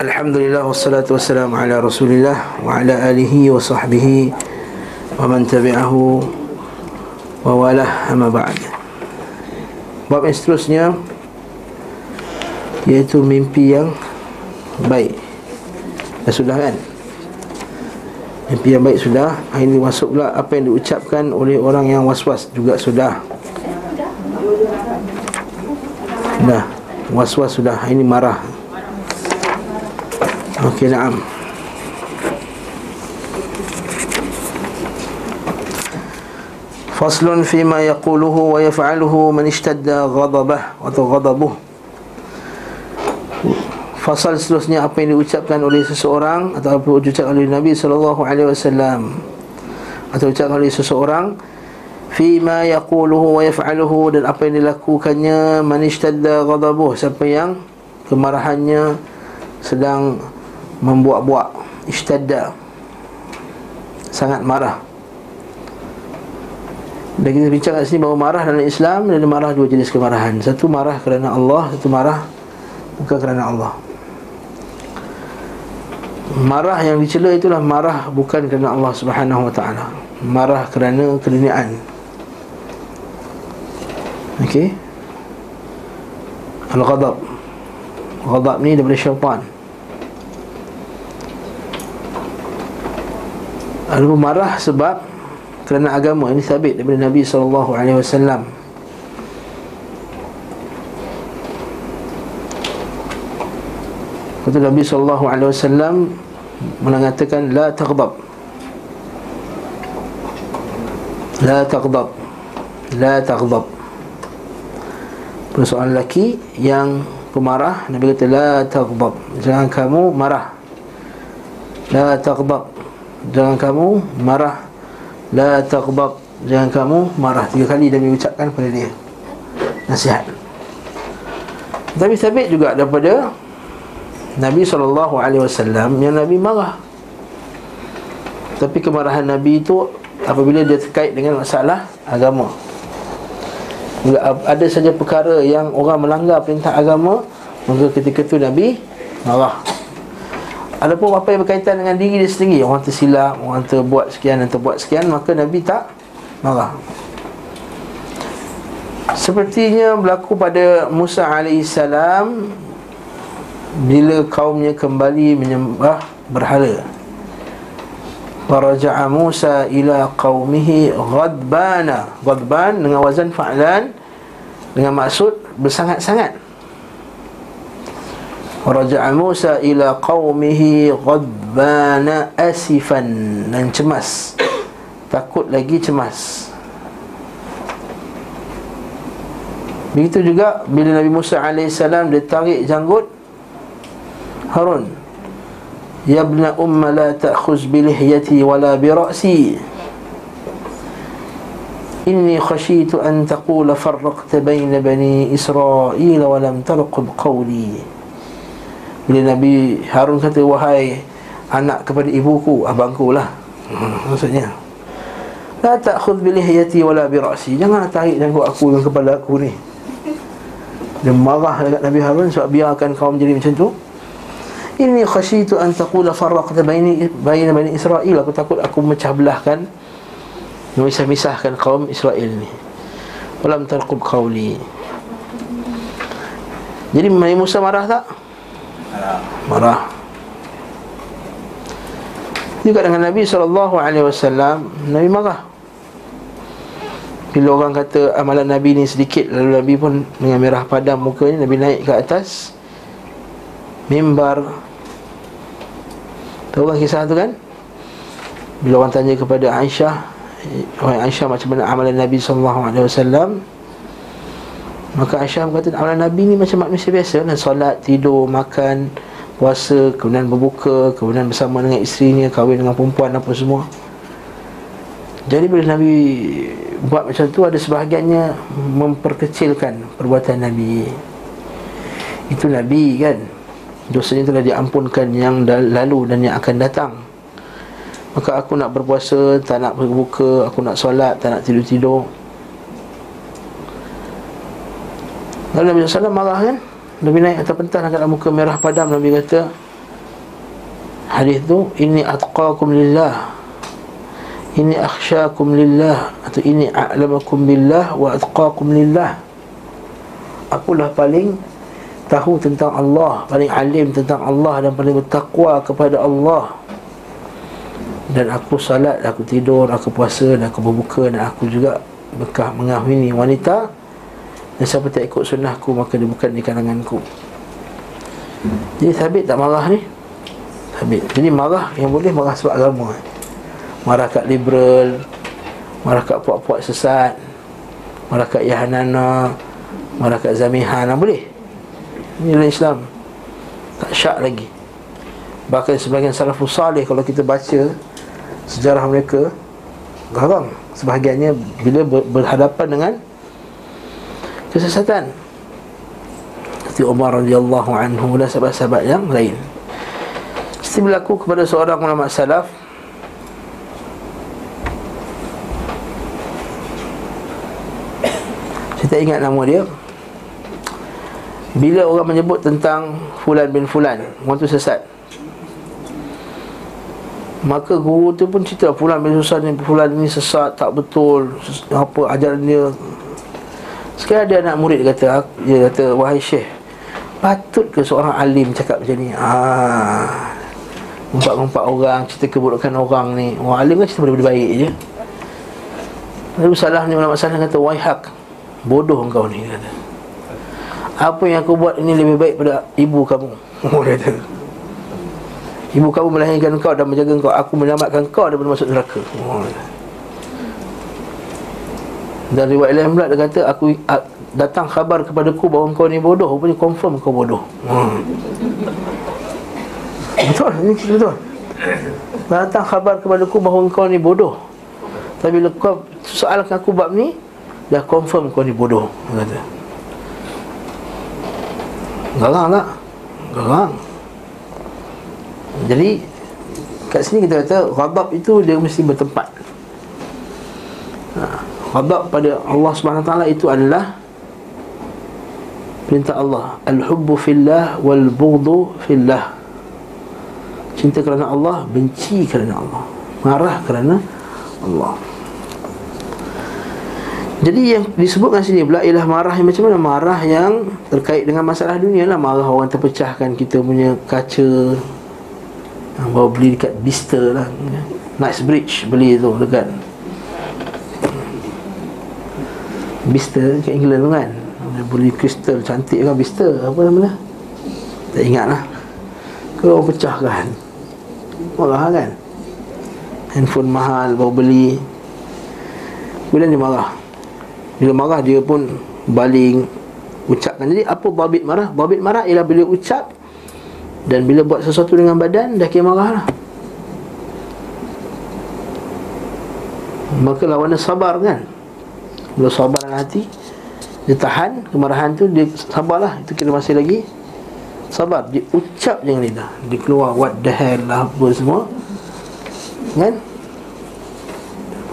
Alhamdulillah wassalatu wassalamu ala Rasulillah wa ala alihi wa sahbihi wa man tabi'ahu wa walah amma ba'd. Bab yang seterusnya iaitu mimpi yang baik. Dah sudah kan? Mimpi yang baik sudah. Ini masuk pula apa yang diucapkan oleh orang yang was-was juga sudah. Dah. Was-was sudah. Ini marah. Okey, na'am. Faslun fima yaquluhu wa yaf'aluhu man ishtadda ghadabah atau ghadabuh. Fasal seterusnya apa yang diucapkan oleh seseorang atau apa yang diucapkan oleh Nabi sallallahu alaihi wasallam atau diucapkan oleh seseorang fima yaquluhu wa yaf'aluhu dan apa yang dilakukannya man ishtadda ghadabuh siapa yang kemarahannya sedang membuat-buat ishtadda sangat marah. Dan kita bincang kat sini bahawa marah dalam Islam dan marah dua jenis kemarahan. Satu marah kerana Allah satu marah bukan kerana Allah. Marah yang dicela itulah marah bukan kerana Allah Subhanahu wa taala. Marah kerana keduniaan. Okey? Al-ghadab. Ghadab ni daripada syaitan Ada marah sebab kerana agama ini sabit daripada Nabi sallallahu alaihi wasallam. Kata Nabi sallallahu alaihi wasallam mengatakan la taghdab. La taghdab. La taghdab. Persoalan lelaki yang pemarah Nabi kata la taghdab. Jangan kamu marah. La taghdab. Jangan kamu marah. La taqbab. Jangan kamu marah. Tiga kali Nabi ucapkan kepada dia. Nasihat. Tapi sabit juga daripada Nabi SAW Yang Nabi marah. Tapi kemarahan Nabi itu Apabila dia terkait dengan masalah Agama. Ada saja perkara yang Orang melanggar perintah agama Maka ketika itu Nabi Marah Adapun apa yang berkaitan dengan diri dia sendiri Orang tersilap, orang terbuat sekian dan terbuat sekian Maka Nabi tak marah. Sepertinya berlaku pada Musa AS Bila kaumnya kembali menyembah berhala. Faraja'a Musa ila qawmihi ghadbana. Ghadban dengan wazan fa'lan Dengan maksud bersangat-sangat Raja'a Musa ila qawmihi ghadbana asifan dan cemas takut lagi cemas begitu juga bila Nabi Musa AS dia tarik janggut Harun Ya ibna umma la ta'khuz bilihyati wala bira'si Inni khashitu an taqula farraqta bayna bani Israel wa lam tarqub qawli bila Nabi Harun kata Wahai anak kepada ibuku Abangku lah. Hmm, Maksudnya La tak khud bilih yati wala birasi Jangan tarik jangkut aku dengan kepala aku ni. Dia marah dekat Nabi Harun Sebab biarkan kaum jadi macam tu. Ini khasyitu an taqula farraqta baini baina bani Israel Aku takut aku mecah belahkan Memisah-misahkan kaum Israel ni. Walam tarqub qawli. Jadi Nabi Musa marah tak? Marah. Juga dengan Nabi SAW Nabi marah. Bila orang kata amalan Nabi ni sedikit Lalu Nabi pun dengan merah padam muka ni Nabi naik ke atas Mimbar. Tahu kan kisah tu kan? Bila orang tanya kepada Aisyah Wahai Aisyah macam mana amalan Nabi SAW Maka Aisyah berkata amalan Nabi ni macam manusia biasa dan Solat, tidur, makan, puasa, kemudian berbuka Kemudian bersama dengan isterinya, kahwin dengan perempuan apa semua. Jadi bila Nabi buat macam tu Ada sebahagiannya memperkecilkan perbuatan Nabi. Itu Nabi kan? Dosanya telah diampunkan yang lalu dan yang akan datang. Maka aku nak berpuasa, tak nak berbuka Aku nak solat, tak nak tidur-tidur Lalu Nabi SAW marah kan? Nabi naik atas pentas Angkat muka merah padam Nabi kata hadis tu ini atqakum lillah ini akhsyakum lillah atau ini a'lamakum billah wa atqakum lillah. Akulah paling tahu tentang Allah paling alim tentang Allah dan paling bertakwa kepada Allah. Dan aku salat, aku tidur, aku puasa dan aku berbuka dan aku juga bekah mengahwini wanita dan siapa tak ikut sunnahku maka dia bukan di kalanganku jadi sabit tak marah ni? Sabit. Jadi marah yang boleh marah sebab agama. Marah kat liberal marah kat puak-puak sesat marah kat Yahanana marah kat Zamihan boleh. Ini dalam Islam. Tak syak lagi. Bahkan sebagian salafus salih Kalau kita baca Sejarah mereka Garang Sebahagiannya Bila berhadapan dengan Kesesatan. Seperti Umar radhiyallahu anhu Dan sahabat-sahabat yang lain. Mesti berlaku kepada seorang ulama salaf. Saya tak ingat nama dia. Bila orang menyebut tentang Fulan bin Fulan Orang tu sesat. Maka guru tu pun cerita Fulan bin Fulan ni, Fulan ni sesat Tak betul Apa ajaran dia Sekarang ada anak murid kata Dia kata Wahai Syekh Patut ke seorang alim cakap macam ni? Ah, Ngumpat-ngumpat orang Cerita keburukan orang ni. Orang alim kan cerita benda-benda baik je. Lalu salah ni ulama salah kata Wahai hak Bodoh engkau ni kata. Apa yang aku buat ini lebih baik pada ibu kamu? Oh kata. Ibu kamu melahirkan kau dan menjaga kau. Aku menyelamatkan kau daripada masuk neraka. Oh, Dan riwayat lain pula dia kata Aku datang khabar kepada ku bahawa kau ni bodoh. Rupanya confirm kau bodoh. Hmm. Betul, ini betul. Datang khabar kepada ku bahawa kau ni bodoh. Tapi bila kau soalkan aku bab ni Dah confirm kau ni bodoh Kata. Garang tak? Garang. Jadi Kat sini kita kata Ghadab itu dia mesti bertempat. Ha, Ghadab pada Allah SWT itu adalah Perintah Allah. Al-hubbu fillah wal-bughdu fillah. Cinta kerana Allah Benci kerana Allah. Marah kerana Allah. Jadi yang disebutkan sini pula ialah marah yang macam mana? Marah yang terkait dengan masalah dunia lah. Marah orang terpecahkan kita punya kaca. Bawa beli dekat Bista lah. Nice Bridge beli tu dekat Bista dekat England tu kan. Dia beli kristal cantik kan Bista Apa nama dia? Tak ingat lah. Kau pecahkan. Marah kan? Handphone mahal bawa beli. Kemudian dia marah? Bila marah dia pun baling Ucapkan. Jadi apa babit marah? Babit marah ialah bila ucap Dan bila buat sesuatu dengan badan Dah kira marah lah. Maka lawannya sabar kan Bila sabar dalam hati Dia tahan kemarahan tu Dia sabarlah Itu kira masih lagi Sabar. Dia ucap jangan lidah Dia. Keluar what the hell lah Apa semua. Kan?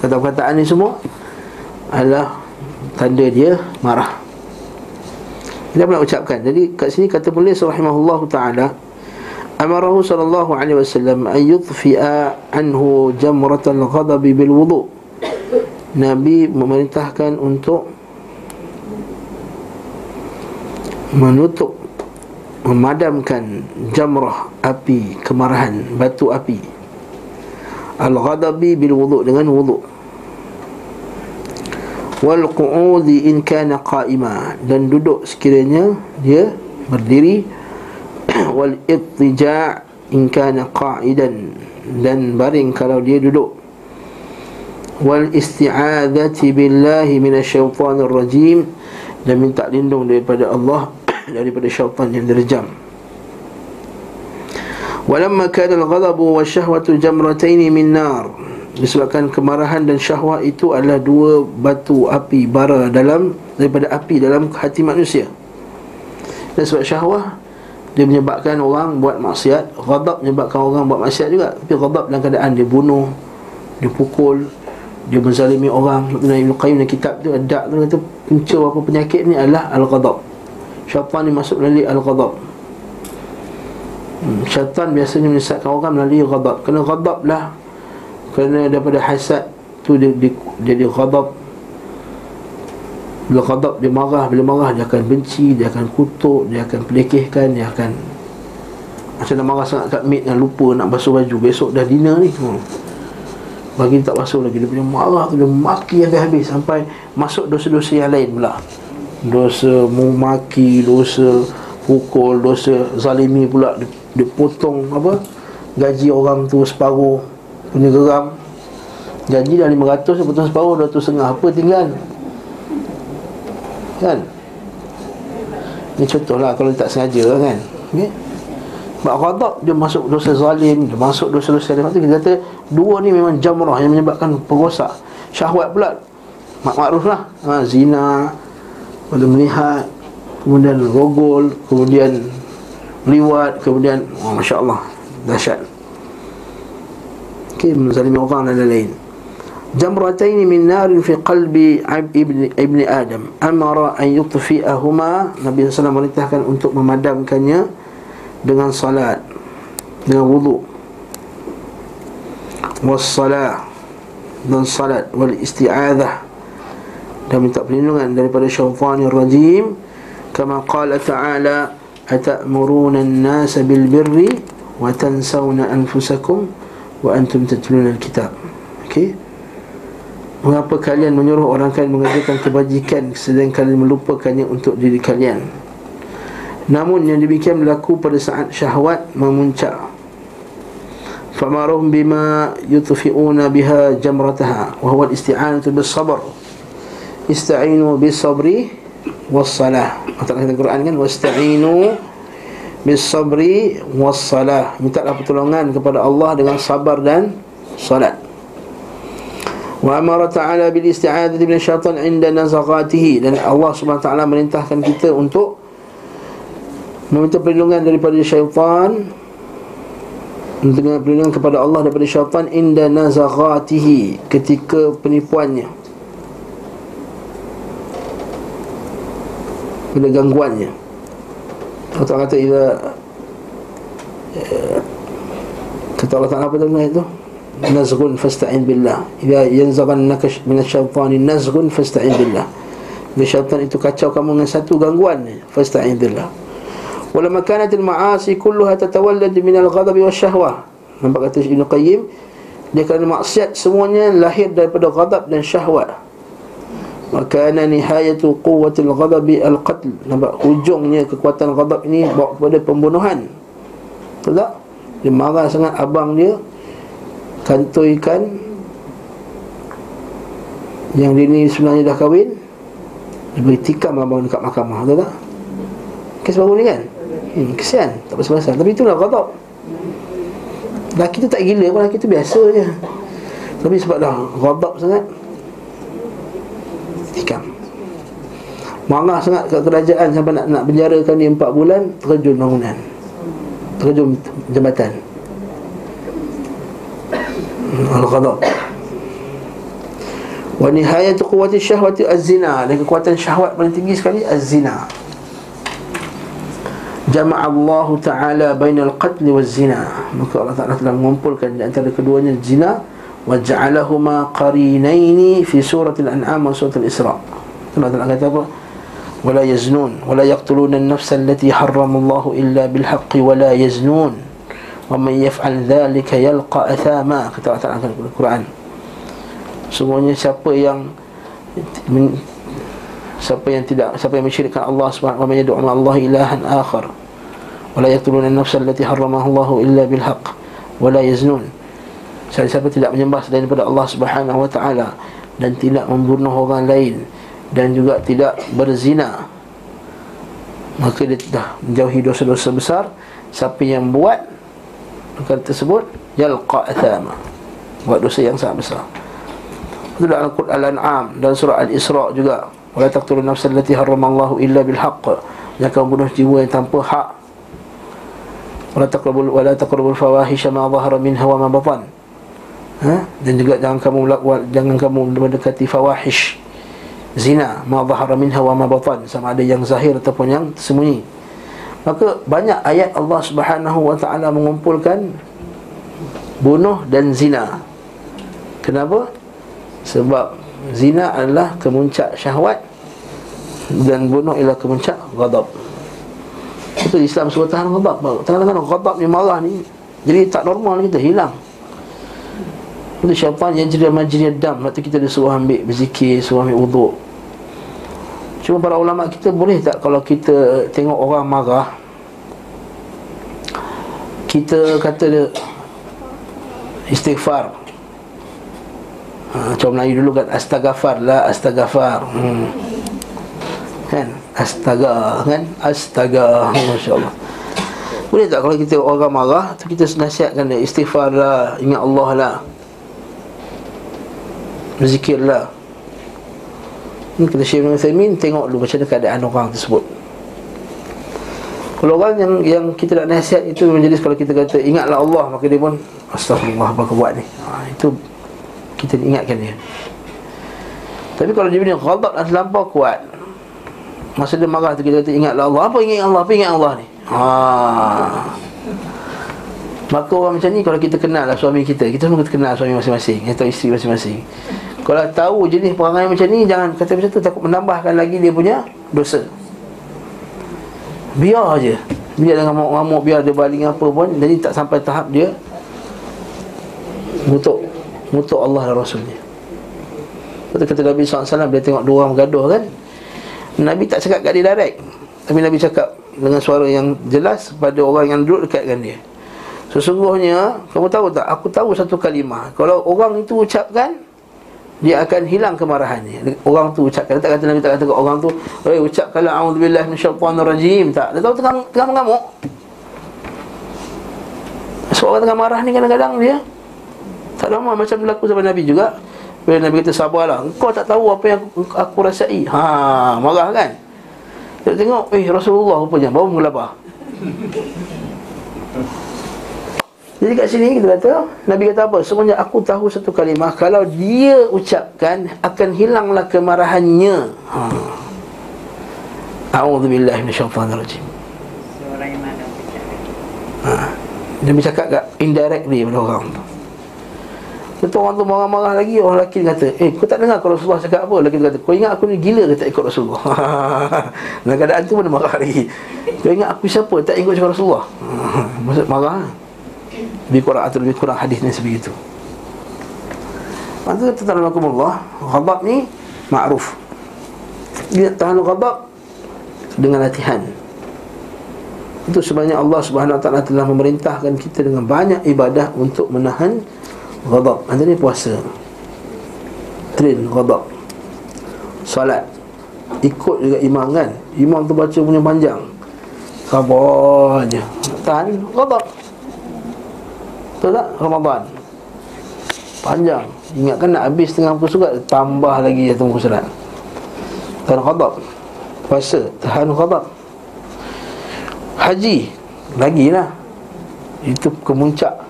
Kata-kataan ni semua Adalah tanda dia marah. Kita pernah ucapkan. Jadi kat sini kata penulis rahimahullah ta'ala Amarahu sallallahu alaihi wasallam yudfi'a anhu jamratal ghadab bil wudu. Nabi memerintahkan untuk menutup memadamkan jamrah api kemarahan batu api. Al ghadabi bil wudu dengan wudu. Wal qu'udi in kana qa'ima. Dan duduk sekiranya dia berdiri. Wal ittija' in kana qa'idan. Dan baring kalau dia duduk wal isti'adzati billahi minasyaitonir rajim dan minta lindung daripada Allah daripada syaitan yang direjam. Walamma kana al-ghadabu wasyahwatu jamratayn min nar. Disebabkan kemarahan dan syahwat itu adalah dua batu api bara dalam daripada api dalam hati manusia. Dan sebab syahwat dia menyebabkan orang buat maksiat. Ghadab menyebabkan orang buat maksiat juga. Tapi ghadab dalam keadaan dia bunuh dia pukul dia menzalimi orang. Ibn Qayyim dalam kitab tu ada tu kata punca apa penyakit ni adalah al-ghadab. Syaitan ni masuk melalui al-ghadab. Hmm, Syaitan biasanya menyesatkan orang melalui ghadab. Kena ghadab lah Kerana daripada hasad tu dia, dia, jadi ghadab. Bila ghadab dia marah. Bila marah dia akan benci Dia akan kutuk Dia akan pelekehkan Dia akan Macam nak marah sangat kat mate Dan lupa nak basuh baju. Besok dah dinner ni. Hmm. Bagi tak basuh lagi Dia punya marah tu Dia maki yang habis Sampai masuk dosa-dosa yang lain pula. Dosa memaki Dosa pukul Dosa zalimi pula. Dia, dia potong apa Gaji orang tu separuh Punya geram. Janji dah 500 Dia potong separuh 200 setengah. Apa tinggal? Kan? Ini contoh lah Kalau tak sengaja kan? Okay? Sebab ghadab Dia masuk dosa zalim Dia masuk dosa-dosa lain Kita kata Dua ni memang jamrah Yang menyebabkan perosak Syahwat pula Mak makruf lah ha, Zina Pada melihat Kemudian rogol Kemudian Liwat Kemudian oh, Masya Allah Dahsyat. Okay, menzalimi orang dan lain-lain. Jamrataini min narin fi qalbi ibni ibni adam. Amara an yutfi'ahuma. Nabi sallallahu memerintahkan untuk memadamkannya dengan salat dengan wudu. Was salah dan salat wal isti'adzah dan minta perlindungan daripada syaitanir rajim kama qala ta'ala atamuruna an-nasa bil birri wa tansawna anfusakum wa antum tatluna al-kitab. Okey. Mengapa kalian menyuruh orang kalian mengerjakan kebajikan Sedang kalian melupakannya untuk diri kalian Namun yang demikian berlaku pada saat syahwat memuncak. Famarum bima yutfi'una biha jamrataha Wahuwa isti'anatu bis sabar Ista'inu bis sabri was salah Maksudnya kata Quran kan Wasta'inu bis sabri was salah Minta pertolongan kepada Allah dengan sabar dan salat. Wa amara ta'ala bil isti'adati min syaitan inda nazaghatihi dan Allah Subhanahu taala merintahkan kita untuk meminta perlindungan daripada syaitan dengan perlindungan kepada Allah daripada syaitan inda nazaghatihi ketika penipuannya. Bila gangguannya. Allah kata ia eh, kata Allah Ta'ala apa tu nazghun fasta'in billah. Idza yanzaghannaka min asy-syaitani nazghun fasta'in billah. Bila syaitan itu kacau kamu dengan satu gangguan fasta'in billah Walau makanatil ma'asi kulluha tatawallad minal ghadabi wa syahwah Nampak kata Ibn Qayyim Dia kerana maksiat semuanya lahir daripada ghadab dan syahwat Makana nihayatu quwwatil ghadabi al-qatl Nampak hujungnya kekuatan ghadab ini bawa kepada pembunuhan Betul tak? Dia marah sangat abang dia Kantuikan Yang dia ni sebenarnya dah kahwin Dia beri tikam abang dekat mahkamah Betul tak? Kes baru ni kan? Hmm, kesian. Tak pasal-pasal tapi itulah ghadab. Lelaki tu tak gila pun lelaki tu biasa je. Tapi sebab dah ghadab sangat tikam marah sangat kat kerajaan sampai nak nak penjarakan dia 4 bulan terjun bangunan. Terjun jambatan Al-Ghadab Wa nihayatu quwwati syahwati az-zina. Dan kekuatan syahwat paling tinggi sekali az-zina Jama'a Allah Ta'ala bainal qatl wa zina Maka Allah Ta'ala telah mengumpulkan di antara keduanya zina Wa ja'alahuma qarinaini fi surat al-an'am wa surat al-isra Allah Ta'ala kata apa? ولا يزنون ولا يقتلون النفس التي حرم الله إلا بالحق ولا يزنون man yaf'al dhalika yalqa athama kata Allah Taala dalam Al-Quran semuanya siapa yang siapa yang tidak siapa yang mensyirikkan Allah Subhanahu wa ta'ala yad'u Allah ilahan akhar yaqtuluna an-nafs allati harramaha Allah illa bil haqq wa la yaznun siapa tidak menyembah selain daripada Allah Subhanahu wa taala dan tidak membunuh orang lain dan juga tidak berzina maka dia dah menjauhi dosa-dosa besar. Siapa yang buat perkara tersebut yalqa athama buat dosa yang sangat besar. Itu dalam Al-Quran Al-An'am dan surah Al-Isra juga. Wala taqtulun nafsal allati harramallahu illa bil haqq jangan bunuh jiwa yang tanpa hak wala taqrabul wala taqrabul fawahisha ma dhahara minha wa ma batan ha? dan juga jangan kamu jangan kamu mendekati fawahish zina ma dhahara minha wa ma batan sama ada yang zahir ataupun yang tersembunyi Maka banyak ayat Allah Subhanahu Wa Taala mengumpulkan bunuh dan zina. Kenapa? Sebab zina adalah kemuncak syahwat dan bunuh ialah kemuncak ghadab. Itu Islam suruh tahan ghadab. Tengah-tengah ghadab ni marah ni jadi tak normal kita hilang. Itu syaitan yang jadi majlis dam Waktu kita disuruh ambil berzikir Suruh ambil wuduk Cuma para ulama kita boleh tak Kalau kita tengok orang marah Kita kata dia Istighfar ha, Macam Melayu dulu kan Astaghfar lah Astaghfar hmm. Kan Astaga kan? Astaga Masya Allah Boleh tak kalau kita orang marah tu Kita nasihatkan Istighfar lah Ingat Allah lah. Berzikirlah Ini kata Syekh Ibn Tengok dulu macam mana keadaan orang tersebut. Kalau orang yang yang kita nak nasihat itu Menjadi kalau kita kata Ingatlah Allah Maka dia pun Astagfirullah apa kau buat ni? Ha, Itu Kita ingatkan dia. Tapi kalau dia punya Ghadab dan terlampau kuat Masa dia marah tu kita kata Ingatlah Allah. Apa ingat Allah? Apa ingat Allah ni? Haa Maka orang macam ni kalau kita kenal lah suami kita Kita semua kita kenal suami masing-masing Atau isteri masing-masing. Kalau tahu jenis perangai macam ni Jangan kata macam tu Takut menambahkan lagi dia punya dosa. Biar je. Biar dengan ngamuk-ngamuk Biar dia baling apa pun Jadi tak sampai tahap dia Mutuk. Mutuk Allah dan Rasulnya. Kata, Nabi SAW Dia tengok dua orang bergaduh kan Nabi tak cakap kat dia direct. Tapi Nabi cakap Dengan suara yang jelas Pada orang yang duduk dekat dengan dia. Sesungguhnya Kamu tahu tak? Aku tahu satu kalimah. Kalau orang itu ucapkan dia akan hilang kemarahannya. Orang tu ucapkan. Tak kata Nabi tak kata orang tu oi ucapkanlah minasyaitonir rajim tak dia tahu tengah tengah mengamuk. Seorang tengah marah ni kadang-kadang dia. Tak lama macam berlaku zaman Nabi juga bila Nabi kata sabarlah engkau tak tahu apa yang aku, aku rasai. Ha marah kan? Dia tengok eh Rasulullah rupanya baru menggelabah. Jadi kat sini kita kata Nabi kata apa? Semuanya aku tahu satu kalimah Kalau dia ucapkan Akan hilanglah kemarahannya. Ha. A'udzubillah minasyaitanirrajim Seorang yang mana ha. Dia bercakap kat indirectly pada orang tu Lepas orang tu marah-marah lagi Orang lelaki kata Eh kau tak dengar kalau Rasulullah cakap apa? Lelaki kata Kau ingat aku ni gila ke tak ikut Rasulullah? Dalam keadaan tu mana marah lagi. Kau ingat aku siapa tak ikut cakap Rasulullah? Maksud marah lah lebih kurang atau lebih kurang hadis ni sebegitu Maka tuan Allah Ghadab ni ma'ruf. Dia tahan ghadab Dengan latihan. Itu sebenarnya Allah subhanahu ta'ala Telah memerintahkan kita dengan banyak ibadah Untuk menahan ghadab. Antara puasa. Train ghadab. Salat Ikut juga imam kan? Imam tu baca punya panjang. Sabar je. Tahan ghadab. Betul tak? Ramadan. Panjang. Ingatkan nak habis tengah muka surat Tambah lagi satu muka surat. Tahan khadab Puasa. Tahan khadab Haji. Lagilah. Itu kemuncak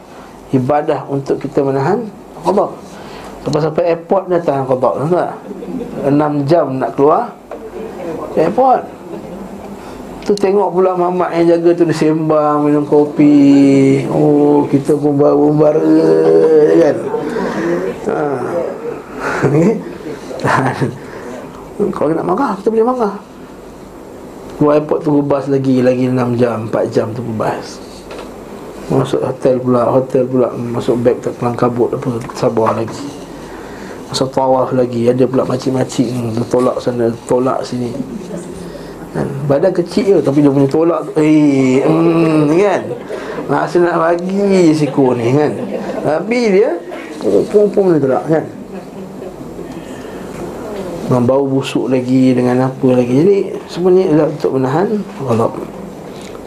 Ibadah untuk kita menahan khadab Lepas sampai airport dah tahan Tahu tak? 6 jam nak keluar Airport Tu tengok pula mamak yang jaga tu dia sembang minum kopi. Oh, kita pun baru bara kan. Ha. Kalau nak marah, kita boleh marah. Keluar airport tunggu bas lagi Lagi 6 jam, 4 jam tunggu bas Masuk hotel pula Hotel pula. Masuk beg tak pelang kabut apa Sabar lagi. Masuk tawaf lagi Ada pula macam-macam Tolak sana, tolak sini. Kan? Badan kecil je Tapi dia punya tolak Eh hmm, kan? Masa nak bagi siku ni kan? Tapi dia Pum-pum dia tolak kan? Dengan bau busuk lagi Dengan apa lagi. Jadi sebenarnya adalah untuk menahan Ghadab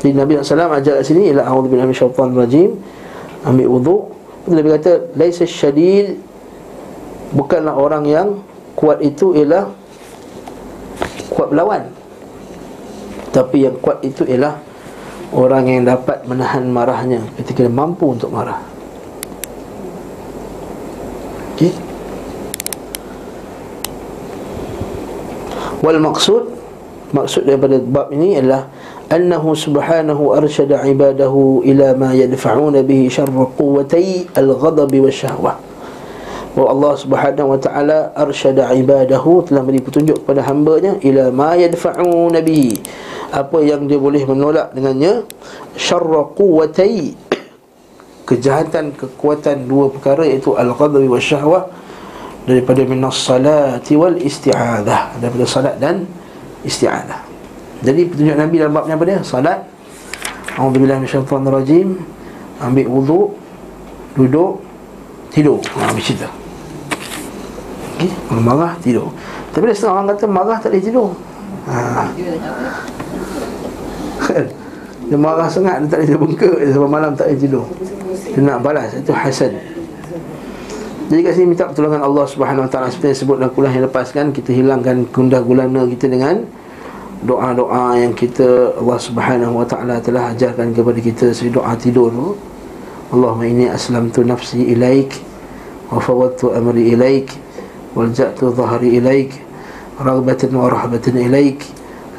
Jadi Nabi SAW ajar kat sini Ialah A'udhu bin Syaitan Rajim Ambil wuduk Nabi kata Laisa syadid. Bukanlah orang yang Kuat itu ialah Kuat berlawan tapi yang kuat itu ialah Orang yang dapat menahan marahnya Ketika dia mampu untuk marah. Okay. Wal maksud Maksud daripada bab ini adalah أنه سبحانه أرشد عباده إلى ما يدفعون به شر قوتي الغضب والشهوة Allah Subhanahu wa taala arsyada ibadahu telah beri petunjuk kepada hamba-Nya ila ma yadfa'u nabihi apa yang dia boleh menolak dengannya syarra quwwatai kejahatan kekuatan dua perkara iaitu al-ghadab wa syahwah daripada minas salati wal isti'adzah daripada salat dan isti'adzah jadi petunjuk Nabi dalam babnya apa dia? Salat. A'udzubillahi minasyaitonirrajim. Ambil wuduk duduk tidur. Ha tu okey kalau marah tidur. Tapi ada setengah orang kata marah tak boleh tidur. Ha. Dia marah sangat dia tak boleh bengkak sampai malam tak boleh tidur. Dia nak balas. Itu hasad jadi kat sini minta pertolongan Allah Taala. Seperti yang sebut dalam kuliah yang lepas kan kita hilangkan gundah gulana kita dengan doa-doa yang kita Allah Subhanahu Wa Taala telah ajarkan kepada kita seperti doa tidur. Tu. Allahumma inni aslamtu nafsi ilaik wa fawadtu amri ilaik walja'tu dhahri ilaik raghbatan wa rahbatan ilaik.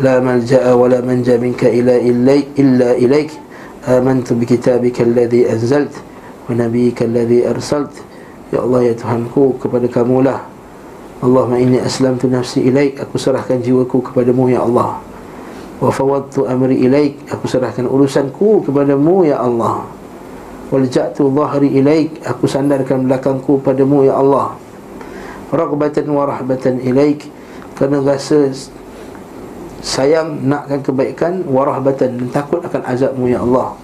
La malja'a wa la manja minka ila illai illa ilaik. Amantu bi kitabika alladhi anzalt wa nabiyyika alladhi arsalt. Ya Allah ya Tuhanku kepada kamulah. Allahumma inni aslamtu nafsi ilaik. Aku serahkan jiwaku kepadamu ya Allah. Wa fawadtu amri ilaik. Aku serahkan urusanku kepadamu ya Allah. Walja'tu zahri ilaik. Aku sandarkan belakangku padamu ya Allah. Ragbatan wa rahbatan ilaik. Kerana rasa sayang nakkan kebaikan warahbatan dan takut akan azabmu ya Allah.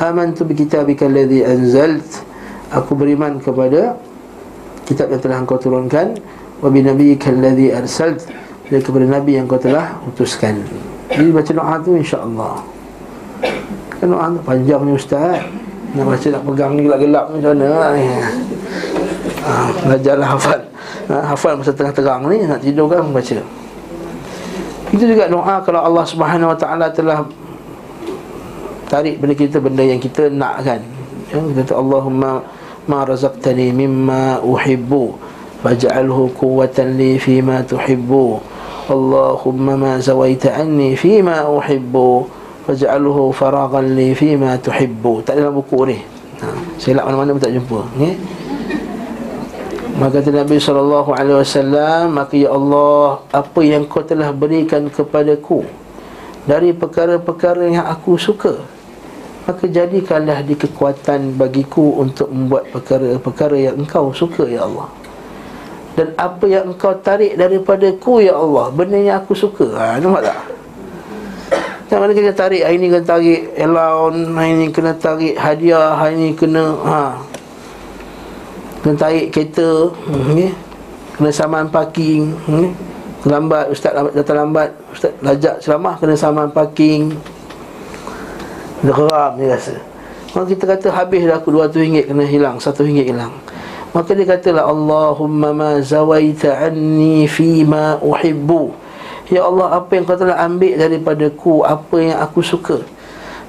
Amantu bi kitabika alladhi anzalt. Aku beriman kepada kitab yang telah engkau turunkan wa bi nabiyyika alladhi arsalt. Dan kepada nabi yang kau telah utuskan. Jadi baca doa tu insya-Allah. Kan doa tu panjang ni ustaz. Nak baca nak pegang ni gelap-gelap macam mana? Ni ah belajarlah hafal. Ha, hafal masa tengah terang ni nak tidur kan baca. Itu juga doa kalau Allah Subhanahu Wa Taala telah tarik pada kita benda yang kita nak kan. Ya, kita kata Allahumma ma razaqtani mimma uhibbu ma zawaita anni fima uhibbu faj'alhu faraghan li fima tuhibbu. Tak dalam buku ni. Ha, saya nak mana-mana pun tak jumpa. Okay? Maka kata Nabi SAW Maka ya Allah Apa yang kau telah berikan kepadaku Dari perkara-perkara yang aku suka Maka jadikanlah di kekuatan bagiku Untuk membuat perkara-perkara yang engkau suka ya Allah Dan apa yang engkau tarik daripadaku ya Allah? Benda yang aku suka. Ha, Nampak tak? Yang mana kita tarik? Hari ni kena tarik allowance Hari ni kena tarik hadiah Hari ni kena ha, Kena tarik kereta okay. Kena saman parking okay. Lambat, ustaz datang lambat Ustaz lajak ceramah Kena saman parking. Dia geram dia rasa. Maka kita kata habis dah aku RM200 kena hilang RM1 hilang Maka dia katalah Allahumma ma zawaita anni fima uhibbu. Ya Allah apa yang kau telah ambil daripada ku Apa yang aku suka.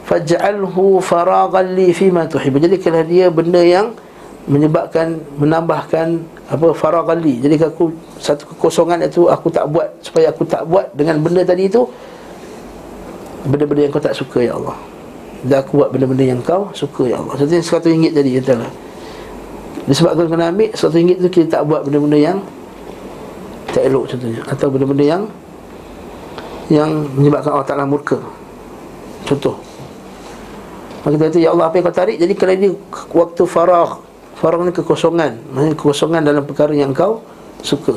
Faj'alhu faragan li fima tuhibbu. Jadi kalau dia benda yang menyebabkan menambahkan apa faraghali jadi aku satu kekosongan itu aku tak buat supaya aku tak buat dengan benda tadi itu benda-benda yang kau tak suka ya Allah. Dan aku buat benda-benda yang kau suka ya Allah. Contohnya seratus ringgit tadi katalah disebabkan kena ambil seratus ringgit tu kita tak buat benda-benda yang tak elok contohnya. Atau benda-benda yang yang menyebabkan Allah Ta'ala murka. Contoh. Maka kita kata, Ya Allah apa yang kau tarik? Jadi kalau ini waktu farah Farang ni kekosongan. Maksudnya kekosongan dalam perkara yang kau suka.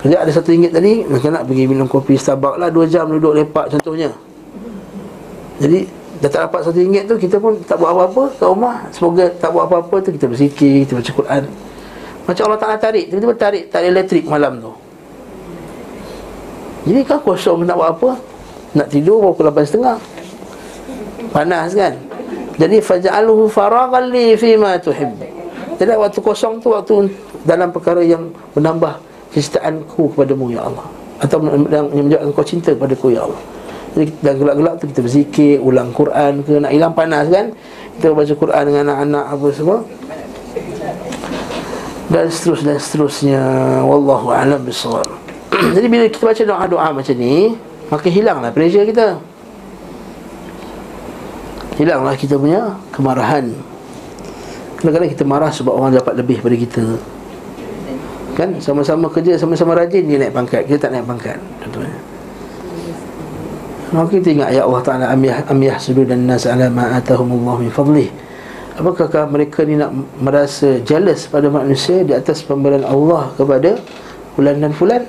Kerja ada satu ringgit tadi Maka nak pergi minum kopi Starbucks lah Dua jam duduk lepak contohnya. Jadi Dah tak dapat satu ringgit tu Kita pun tak buat apa-apa. Kat rumah Semoga tak buat apa-apa tu Kita berzikir Kita baca Quran. Macam Allah Ta'ala tarik Tiba-tiba tarik Tarik elektrik malam tu. Jadi kan kosong nak buat apa? Nak tidur pukul 8.30 Panas kan? Jadi faj'alhu faraghan li fi ma tuhib. Jadi waktu kosong tu waktu dalam perkara yang menambah kecintaanku kepadamu ya Allah. Atau yang menjadikan kau cinta kepadaku ya Allah. Jadi dalam gelap-gelap tu kita berzikir, ulang Quran ke nak hilang panas kan? Kita baca Quran dengan anak-anak apa semua. Dan seterusnya dan seterusnya wallahu a'lam bissawab. Jadi bila kita baca doa-doa macam ni, maka hilanglah pressure kita. Hilanglah kita punya kemarahan Kadang-kadang kita marah sebab orang dapat lebih daripada kita Kan sama-sama kerja sama-sama rajin dia naik pangkat Kita tak naik pangkat Contohnya Maka kita ingat ayat Allah Ta'ala Amiyah, amiyah dan nas ala ma'atahumullah min fadlih. Apakah mereka ni nak merasa jealous pada manusia Di atas pemberian Allah kepada Fulan dan fulan?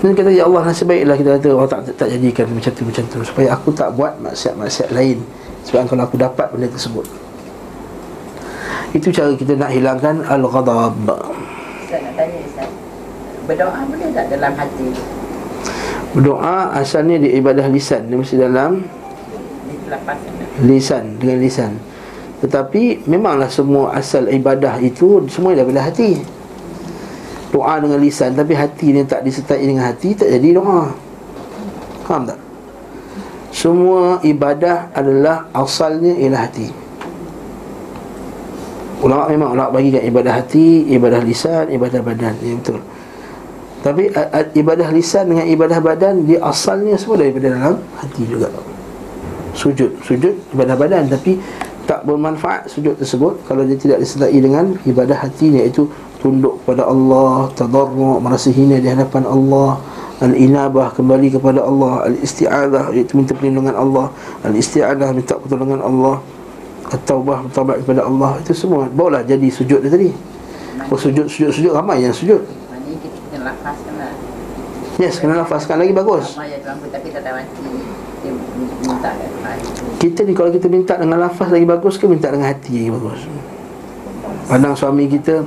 Dan kata Ya Allah nasib baiklah kita kata Allah tak, tak jadikan macam tu macam tu Supaya aku tak buat maksiat-maksiat lain Sebab kalau aku dapat benda tersebut. Itu cara kita nak hilangkan Al-Ghadab. Saya nak tanya Berdoa boleh tak dalam hati? Berdoa asalnya di ibadah lisan Dia mesti dalam Lisan Dengan lisan. Tetapi memanglah semua asal ibadah itu Semua daripada hati. Doa dengan lisan tapi hati dia tak disertai dengan hati tak jadi doa. Faham tak? Semua ibadah adalah asalnya ialah hati. Ulama memang ulama bagikan ibadah hati ibadah lisan ibadah badan. Ya betul tapi ibadah lisan dengan ibadah badan dia asalnya semua daripada dalam hati juga sujud sujud ibadah badan tapi tak bermanfaat sujud tersebut kalau dia tidak disertai dengan ibadah hati iaitu tunduk kepada Allah, tadarru' merasa hina di hadapan Allah, al-inabah kembali kepada Allah, al-isti'adzah iaitu minta perlindungan Allah, al-isti'adzah minta pertolongan Allah, at-taubah bertaubat kepada Allah. Itu semua barulah jadi sujud dia tadi. Oh sujud sujud sujud ramai yang sujud. Yes, kena lafazkan lagi bagus. Kita ni kalau kita minta dengan lafaz lagi bagus ke minta dengan hati lagi bagus? Pandang suami kita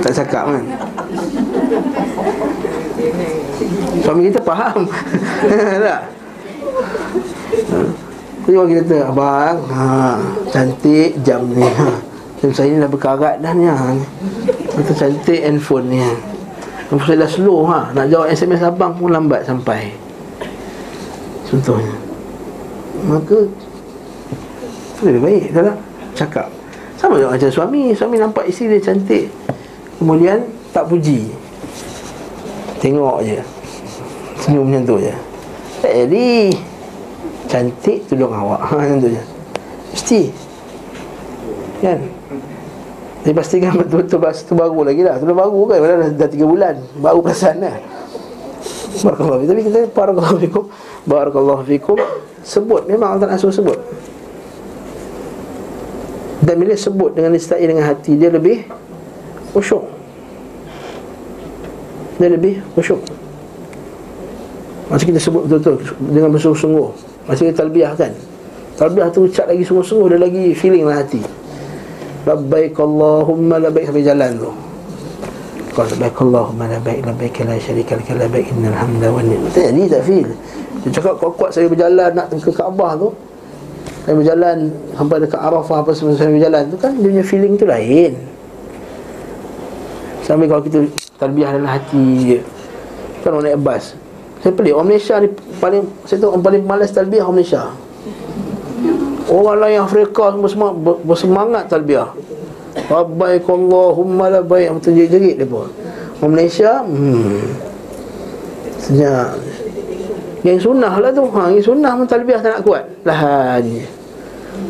tak cakap kan Suami kita faham Tak Jadi orang kita kata Abang ha, Cantik jam ni ha. Jam saya ni dah berkarat dah ni ha. Kata cantik handphone ni ha. Handphone saya dah slow ha. Nak jawab SMS abang pun lambat sampai. Contohnya. Maka Lebih baik tak Cakap. Sama juga macam suami. Suami nampak isteri dia cantik. Kemudian tak puji. Tengok je. Senyum macam tu je. Jadi Cantik tolong awak. Ha, Macam tu je. Mesti. Kan Dia pastikan betul-betul bahasa tu baru lagi lah. Itu baru kan Dah, dah 3 bulan. Baru perasaan lah. Barakallahu Tapi kita Barakallahu fikum. Barakallahu fikum. Sebut. Memang Allah tak nak sebut. Dan bila sebut dengan disertai dengan hati Dia lebih khusyuk. Dia lebih khusyuk. Masa kita sebut betul-betul Dengan bersungguh-sungguh. Masa kita talbiah kan. Talbiah tu ucap lagi sungguh-sungguh Dia lagi feeling lah hati Labbaik Allahumma labbaik sampai jalan tu Kalau labbaik Allahumma labbaik Labbaik la syarika laka labbaik innal hamda wa ni'mat Tak jadi tak feel Dia cakap kuat-kuat saya berjalan nak ke Kaabah tu saya berjalan sampai dekat Arafah apa semua saya berjalan tu kan dia punya feeling tu lain. Sampai kalau kita terbiah dalam hati je. Kan orang naik bas. Saya pelik orang Malaysia ni paling saya tahu orang paling malas talbiah orang Malaysia. Orang lain Afrika semua semua bersemangat talbiah. Rabbaik Allahumma labbaik. Betul jerit-jerit depa. Orang Malaysia hmm. Senyap. Yang sunnah lah tu. Ha, Yang sunnah pun talbiah tak nak kuat. Lahan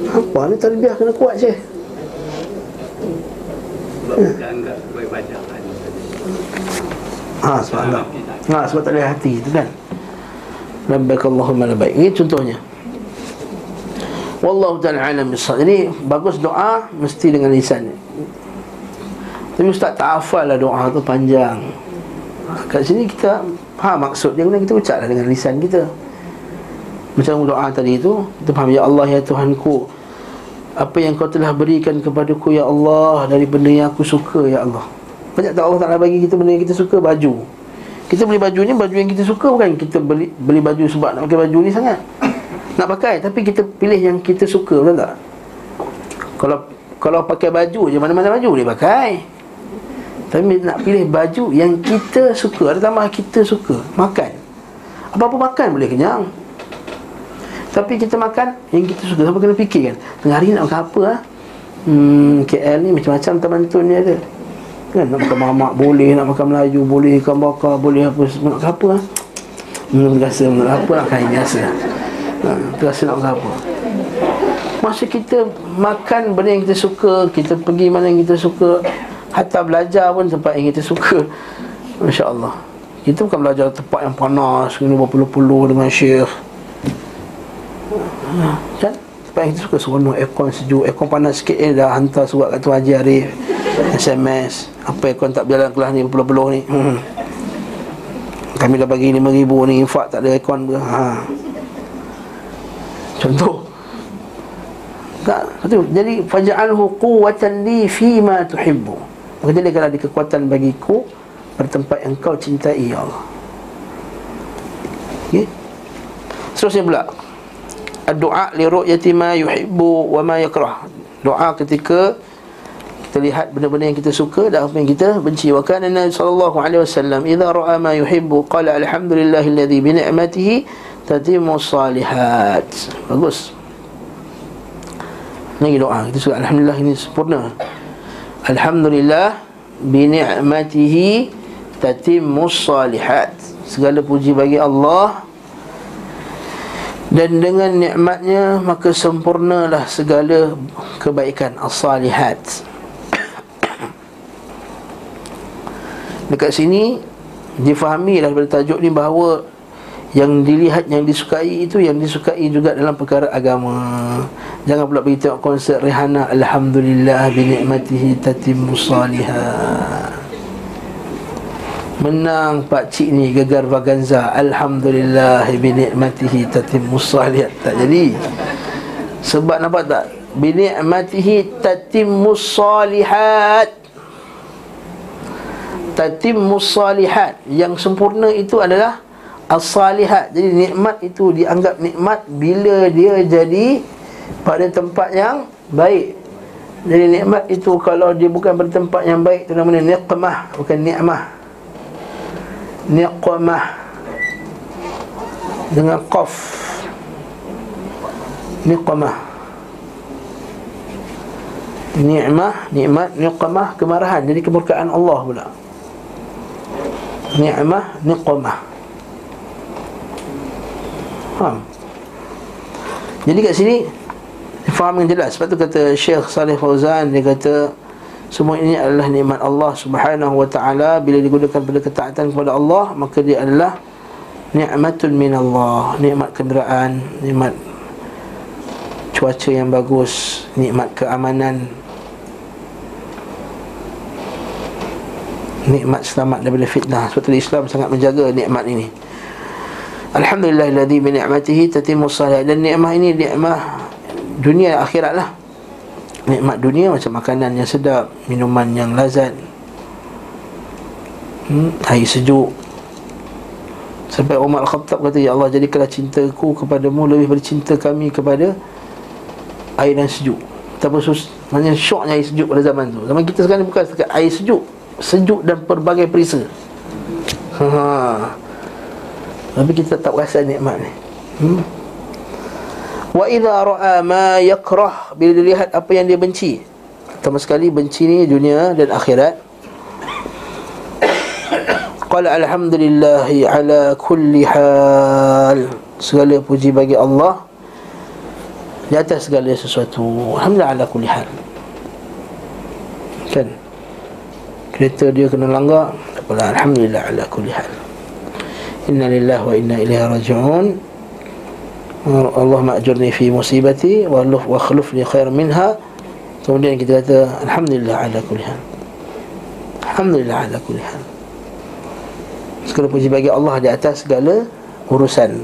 apa ni talbiah kena kuat je Ha, sebab Ha, sebab tak ada hati tu kan. Labbaik Allahumma labbaik. Ini contohnya Wallahu ta'ala alam bisad Jadi bagus doa Mesti dengan lisan Tapi Ustaz tak hafal lah doa tu panjang Kat sini kita Faham maksud dia Kita ucap lah dengan lisan kita Macam doa tadi tu Kita faham Ya Allah ya Tuhanku apa yang kau telah berikan kepadaku ya Allah dari benda yang aku suka ya Allah. Banyak tak Allah Taala bagi kita benda yang kita suka baju. Kita beli baju ni baju yang kita suka bukan kita beli beli baju sebab nak pakai baju ni sangat. Nak pakai tapi kita pilih yang kita suka betul tak? Kalau kalau pakai baju je mana-mana baju boleh pakai. Tapi nak pilih baju yang kita suka Ada tambah kita suka Makan. Apa-apa makan boleh kenyang. Tapi kita makan yang kita suka Siapa kena fikir kan Tengah hari nak makan apa lah Hmm, KL ni macam-macam teman tu ni ada. Kan nak makan mamak boleh Nak makan Melayu boleh Ikan bakar boleh apa Nak makan apa lah Hmm, terasa apa nak kain biasa ha, Terasa nak apa Masa kita makan benda yang kita suka Kita pergi mana yang kita suka Hatta belajar pun tempat yang kita suka. Masya Allah Kita bukan belajar tempat yang panas Kena berpuluh-puluh dengan syekh. Kan? Tempat yang kita suka Seronok aircon sejuk. Aircon panas sikit eh Dah hantar surat kat Tuan Haji Arif SMS Apa aircon tak berjalan kelas ni Berpuluh-puluh ni? Hmm. Kami dah bagi RM5,000 ni Infak tak ada aircon pun ha. Contoh tak, betul. Jadi faj'alhu quwwatan li fi ma tuhibbu. Maka jadikanlah dia kekuatan bagiku pada tempat yang kau cintai ya Allah. Okay? Seterusnya pula Doa li ru'yati ma yuhibbu wa ma yakrah. Doa ketika kita lihat benda-benda yang kita suka dan apa yang kita benci. Wa kana Nabi sallallahu alaihi wasallam idza ra'a ma yuhibbu qala alhamdulillahilladzi bi ni'matihi tatimmu salihat. Bagus. Ini doa kita suka alhamdulillah ini sempurna. Alhamdulillah bi ni'matihi tatimmu salihat. Segala puji bagi Allah dan dengan nikmatnya maka sempurnalah segala kebaikan as-salihat. Dekat sini difahami daripada tajuk ni bahawa yang dilihat yang disukai itu yang disukai juga dalam perkara agama. Jangan pula pergi tengok konsert Rihanna alhamdulillah bi nikmatihi tatimmu salihat. Menang pak cik ni gegar Vaganza alhamdulillah bi nikmatihi tatimmu salihat. Tak jadi. Sebab nampak tak? Bi nikmatihi tatimmu salihat. Tatimmu salihat. Yang sempurna itu adalah as-salihat. Jadi nikmat itu dianggap nikmat bila dia jadi pada tempat yang baik. Jadi nikmat itu kalau dia bukan pada tempat yang baik itu namanya niqmah, bukan nikmah. Niqmah dengan qaf. Niqmah. Nikmah, nikmat, niqmah, kemarahan. Jadi kemurkaan Allah pula. Nikmah, niqmah. Faham? Jadi kat sini Faham yang jelas. Sebab tu kata Syekh Salih Fauzan Dia kata Semua ini adalah nikmat Allah Subhanahu wa ta'ala. Bila digunakan pada ketaatan kepada Allah Maka dia adalah Ni'matun min Allah Nikmat kenderaan Nikmat Cuaca yang bagus Nikmat keamanan. Nikmat selamat daripada fitnah. Sebab tu Islam sangat menjaga nikmat ini Alhamdulillah alladhi bi ni'matihi tatimmu salih dan nikmah ini nikmah dunia akhirat lah. Nikmat dunia macam makanan yang sedap, minuman yang lazat. Hmm, air sejuk. Sampai Umar Al-Khattab kata Ya Allah jadikanlah cintaku kepadamu lebih daripada cinta kami kepada air dan sejuk. Betapa sus Maksudnya syoknya air sejuk pada zaman tu Zaman kita sekarang bukan sekat air sejuk Sejuk dan pelbagai perisa Haa tapi kita tak rasa nikmat ni. Hmm? Wa idha ra'a ma yakrah. Bila dia lihat apa yang dia benci. Pertama sekali benci ni dunia dan akhirat. Qala alhamdulillahi ala kulli hal. Segala puji bagi Allah Di atas segala sesuatu. Alhamdulillah ala kulli hal. Kan? Kereta dia kena langgar Alhamdulillah ala kulli hal Inna lillahi wa inna ilaihi raji'un. Allah ma'jurni fi musibati wa luf wa khlufni khair minha. Kemudian kita kata alhamdulillah ala kulli hal. Alhamdulillah ala kulli hal. Segala puji bagi Allah di atas segala urusan.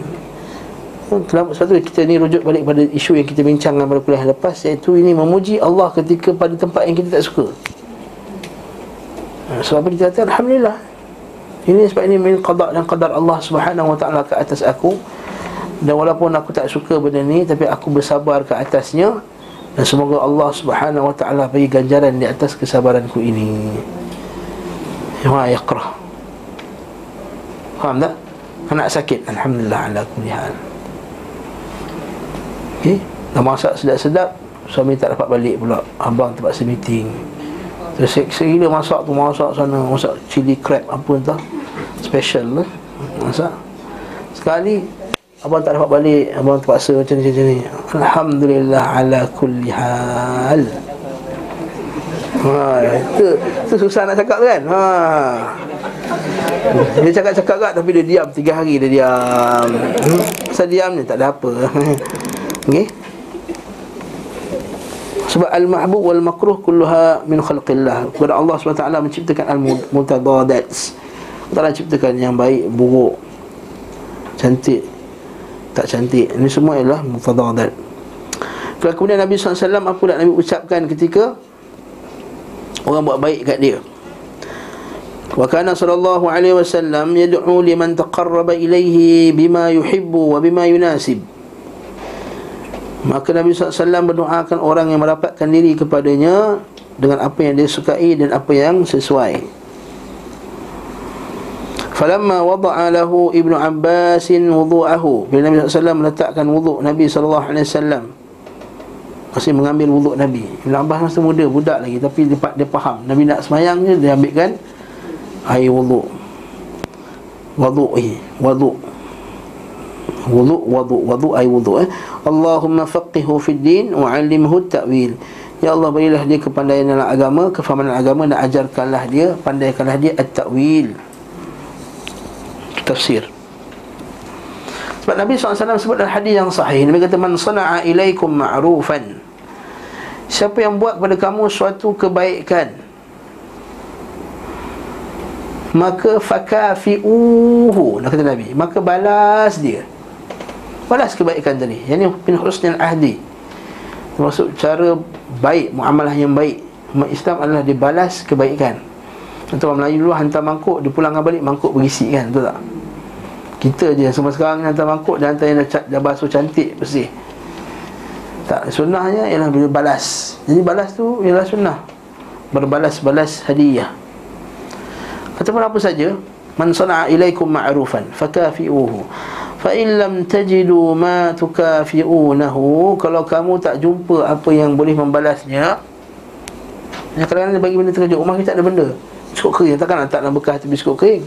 Kenapa? Sebab tu kita ni rujuk balik pada isu yang kita bincangkan pada kuliah lepas Iaitu ini memuji Allah ketika pada tempat yang kita tak suka. Sebab apa kita kata Alhamdulillah ini sebab ini min qada dan qadar Allah Subhanahu wa taala ke atas aku. Dan walaupun aku tak suka benda ni tapi aku bersabar ke atasnya dan semoga Allah Subhanahu wa taala bagi ganjaran di atas kesabaranku ini. Ya yaqra. Faham tak? Anak sakit Alhamdulillah ala kulli hal Okay Dah masak sedap-sedap Suami tak dapat balik pula Abang terpaksa meeting Terus segila masak tu Masak sana Masak chili crab apa entah. Special lah. Masak. Sekali Abang tak dapat balik Abang terpaksa macam ni, macam ni. Alhamdulillah ala kulli hal. Ha, itu, itu susah nak cakap kan? Ha. Dia cakap-cakap kat Tapi dia diam. Tiga hari dia diam. Hmm? Pasal diam ni tak ada apa. Okay sebab al-mahbub wal makruh kulluha min khalqillah. Kepada Allah SWT menciptakan al-mutadadats. Allah ciptakan yang baik, buruk, cantik, tak cantik. Ini semua ialah mutadadat. Kemudian Nabi SAW apa nak Nabi ucapkan ketika orang buat baik kat dia. Wa kana sallallahu alaihi wasallam yad'u liman taqarraba ilayhi bima yuhibbu wa bima yunasib. Maka Nabi SAW berdoakan orang yang merapatkan diri kepadanya Dengan apa yang dia sukai dan apa yang sesuai. Falamma wada'a lahu Ibnu Abbasin wudu'ahu. Bila Nabi SAW meletakkan wuduk Nabi SAW Masih mengambil wuduk Nabi. Ibnu Abbas masa muda, budak lagi Tapi dia, dia faham. Nabi nak semayang dia ambilkan Air wuduk Wuduk eh, Wuduk, wuduk, wuduk, air wuduk eh. Allahumma faqihu fid din wa 'allimhu ta'wil. Ya Allah berilah dia kepandaian dalam agama, kefahaman agama dan ajarkanlah dia, pandaikanlah dia at-ta'wil. Tafsir. Sebab Nabi SAW sebut dalam hadis yang sahih Nabi kata Man sana'a ilaikum ma'rufan Siapa yang buat kepada kamu suatu kebaikan Maka fakafi'uhu Nak kata Nabi Maka balas dia balas kebaikan tadi. Yang ni bin husnul ahdi. Termasuk cara baik muamalah yang baik. Umat Islam adalah dibalas kebaikan. Contoh orang Melayu dulu hantar mangkuk Dia pulang balik mangkuk berisi kan Betul tak? Kita je semua sekarang hantar mangkuk Dia hantar yang dah, dah basuh cantik bersih. Tak sunnahnya ialah balas. Jadi balas tu ialah sunnah. Berbalas-balas hadiah. Ataupun apa saja Man sana'a ilaikum ma'rufan Fakafi'uhu fa in lam tajidu ma tukafi'unahu. Kalau kamu tak jumpa apa yang boleh membalasnya yang kadang-kadang bagi benda terkejut rumah kita tak ada benda. Biskut kering takkan tak nak bekas biskut kering.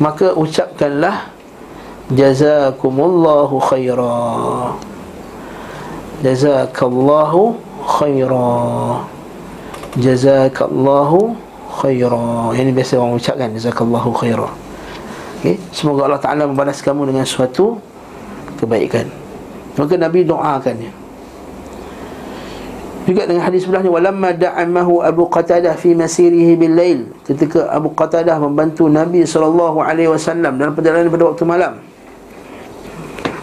Maka ucapkanlah jazakumullahu khaira. Jazakallahu khaira. Jazakallahu khaira. Ini biasa orang ucapkan jazakallahu khaira okay? Semoga Allah Ta'ala membalas kamu dengan suatu kebaikan. Maka Nabi doakannya juga dengan hadis sebelahnya walamma da'amahu Abu Qatadah fi masirihi bil lail ketika Abu Qatadah membantu Nabi sallallahu alaihi wasallam dalam perjalanan pada waktu malam.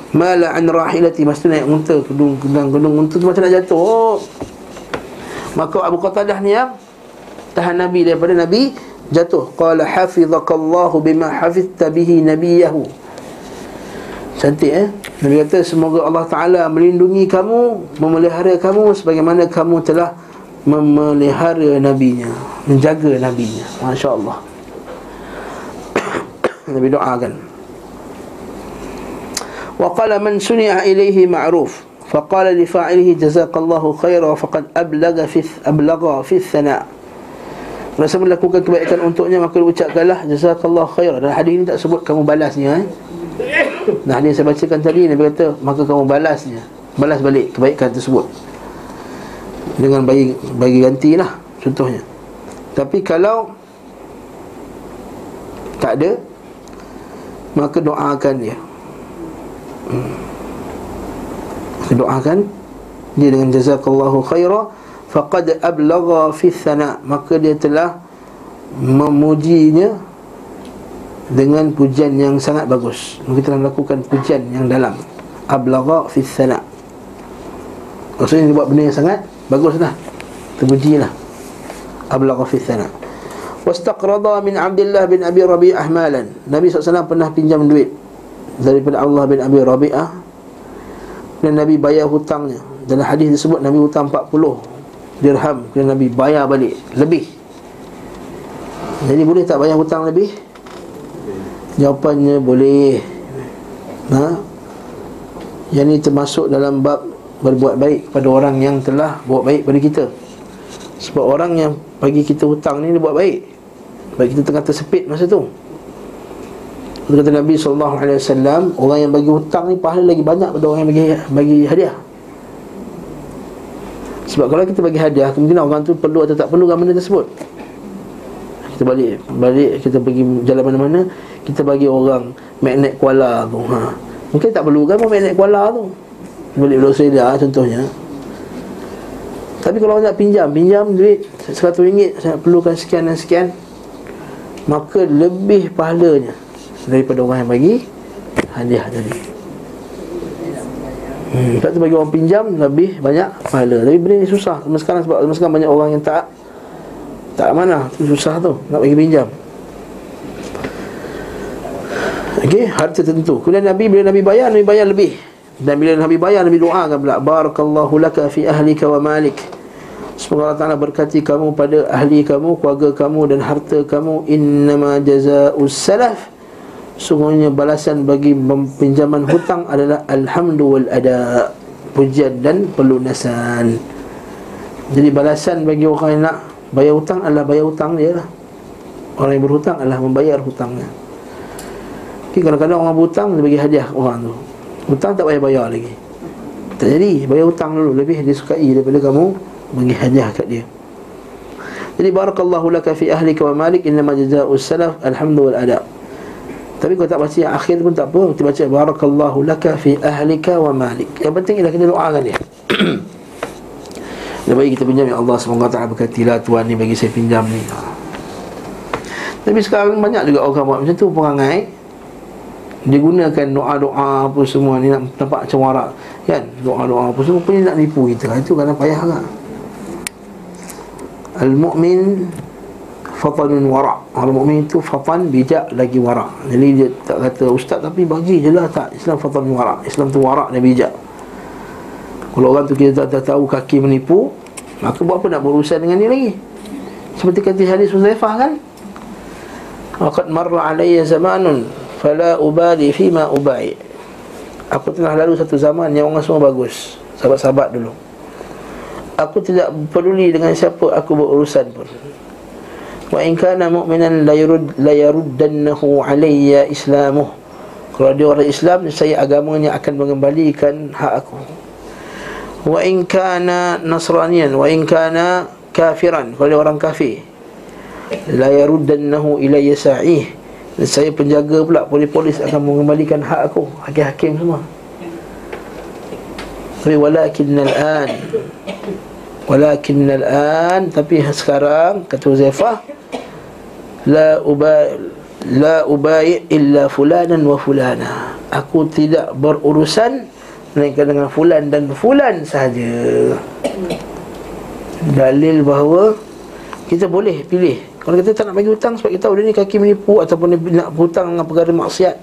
Mala an rahilati mesti naik unta gedung gedung gedung unta tu macam nak jatuh. Maka Abu Qatadah ni yang tahan Nabi daripada Nabi jatuh qala hafizakallahu bima hafizta bihi nabiyahu cantik eh Nabi kata semoga Allah Taala melindungi kamu memelihara kamu sebagaimana kamu telah memelihara nabinya menjaga nabinya masya-Allah Nabi doakan wa qala man suni'a ilayhi ma'ruf faqala li fa'ilihi jazakallahu khairan faqad ablagha fi ablagha fi thana' Rasa melakukan kebaikan untuknya Maka ucapkanlah Jazakallah khair Dan hadis ini tak sebut kamu balasnya eh? Nah hadis yang saya bacakan tadi Nabi kata Maka kamu balasnya. Balas balik kebaikan tersebut. Dengan bagi, bagi ganti lah Contohnya. Tapi kalau Tak ada Maka doakan dia. Hmm. Maka doakan Dia dengan jazakallahu khairah faqad ablagha fi thana maka dia telah memujinya dengan pujian yang sangat bagus. Maka telah melakukan pujian yang dalam. Ablagha fi thana maksudnya dia buat benda yang sangat baguslah terpujilah ablagha fi thana wastaqrada min Abdullah bin Abi Rabi'ah malan. Nabi SAW pernah pinjam duit daripada Allah bin Abi Rabi'ah. Dan Nabi bayar hutangnya. Dalam hadis disebut Nabi hutang 40 dirham kena Nabi bayar balik lebih. Jadi boleh tak bayar hutang lebih? Jawapannya boleh. Ha? Yang ini termasuk dalam bab berbuat baik kepada orang yang telah buat baik pada kita. Sebab orang yang bagi kita hutang ni dia buat baik. Baik kita tengah tersepit masa tu. Kata Nabi SAW Orang yang bagi hutang ni pahala lagi banyak Pada orang yang bagi, bagi hadiah Sebab kalau kita bagi hadiah Kemungkinan orang tu perlu atau tak perlu benda tersebut. Kita balik Balik kita pergi jalan mana-mana Kita bagi orang Magnet Kuala tu ha. Mungkin tak perlu kan magnet Kuala tu. Balik dari Australia contohnya. Tapi kalau orang nak pinjam Pinjam duit RM100 Saya perlukan sekian dan sekian Maka lebih pahalanya Daripada orang yang bagi Hadiah tadi hmm. Tu bagi orang pinjam Lebih banyak pahala. Tapi benda ni susah. Sekarang sebab sekarang banyak orang yang tak Tak mana tu Susah tu. Nak bagi pinjam. Okey, harta tentu. Kemudian Nabi bila Nabi bayar, Nabi bayar lebih. Dan bila Nabi bayar Nabi doakan pula Barakallahu laka fi ahlika wa malik. Semoga Allah Ta'ala berkati kamu pada ahli kamu, keluarga kamu dan harta kamu. Innama jaza'us salaf Sungguhnya balasan bagi pinjaman hutang adalah Alhamdu wal ada Pujian dan pelunasan. Jadi balasan bagi orang yang nak bayar hutang adalah bayar hutang dia. Lah Orang yang berhutang adalah membayar hutangnya. Okay, kadang-kadang orang berhutang dia bagi hadiah orang tu. Hutang tak payah bayar lagi. Tak jadi Bayar hutang dulu. Lebih disukai daripada kamu Bagi hadiah kat dia. Jadi Barakallahu laka fi ahlika wa malik. Innama jaza'u salaf. Alhamdulillah Tapi kalau tak baca yang akhir pun tak apa. Kita baca Barakallahu laka fi ahlika wa malik. Yang penting ialah kita doakan dia. Lebih baik kita pinjam Ya Allah semoga tak berkatilah Tuhan ni bagi saya pinjam ni. Tapi sekarang banyak juga orang buat macam tu Perangai. Dia gunakan doa-doa apa semua ni nak nampak macam warak. Kan? Doa-doa apa semua punya nak nipu kita. Itu kan payah kan al-mu'min fatanun warak orang mukmin itu fatan bijak lagi warak jadi dia tak kata ustaz tapi bagi je lah tak. Islam fatanun warak Islam tu warak dan bijak. Kalau orang tu kita tak, tahu kaki menipu maka buat apa nak berurusan dengan dia lagi? Seperti kata hadis Huzaifah kan? Waqad marra alayya zamanun Fala ubali fima ubai. Aku tengah lalu satu zaman yang orang semua bagus. Sahabat-sahabat dulu. Aku tidak peduli dengan siapa aku berurusan pun Wa in kana mu'minan la yurud la yaruddannahu alayya islamuh. Kalau dia orang Islam saya agamanya akan mengembalikan hak aku. Wa in kana nasranian wa in kana kafiran kalau dia orang kafir la yaruddannahu ilayya sa'ih saya penjaga pula polis-polis akan mengembalikan hak aku. Hakim-hakim semua. Tapi walakin al-an Walakin al-an Tapi sekarang Kata Huzaifah La ubay La ubay illa fulanan wa fulana Aku tidak berurusan Melainkan dengan fulan dan fulan sahaja Dalil bahawa Kita boleh pilih kalau kita tak nak bagi hutang sebab kita tahu dia ni kaki menipu ataupun dia nak hutang dengan perkara maksiat.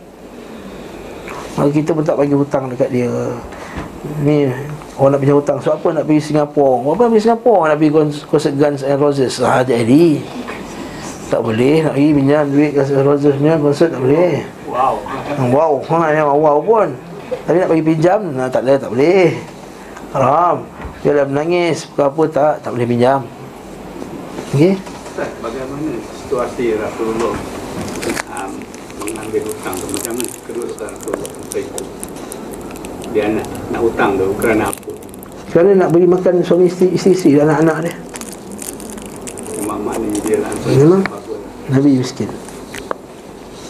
Maka kita pun tak bagi hutang dekat dia. Ni orang nak pinjam hutang sebab apa nak pergi Singapura? Apa nak pergi Singapura? Nak pergi concert Guns and Roses. Ah jadi. Tak boleh nak pergi pinjam duit and Roses punya tak boleh. Wow. Wow, ha ni wow pun. Tapi nak bagi pinjam, nah, tak boleh, tak boleh. Haram. Dia dah menangis, apa tak, tak boleh pinjam. Okey? Ustaz, bagaimana situasi Rasulullah um, mengambil hutang tu macam mana kedua Rasulullah dia nak, nak hutang tu kerana apa kerana nak bagi makan suami isteri, isteri dan anak-anak dia maknanya dia langsung memang Nabi miskin.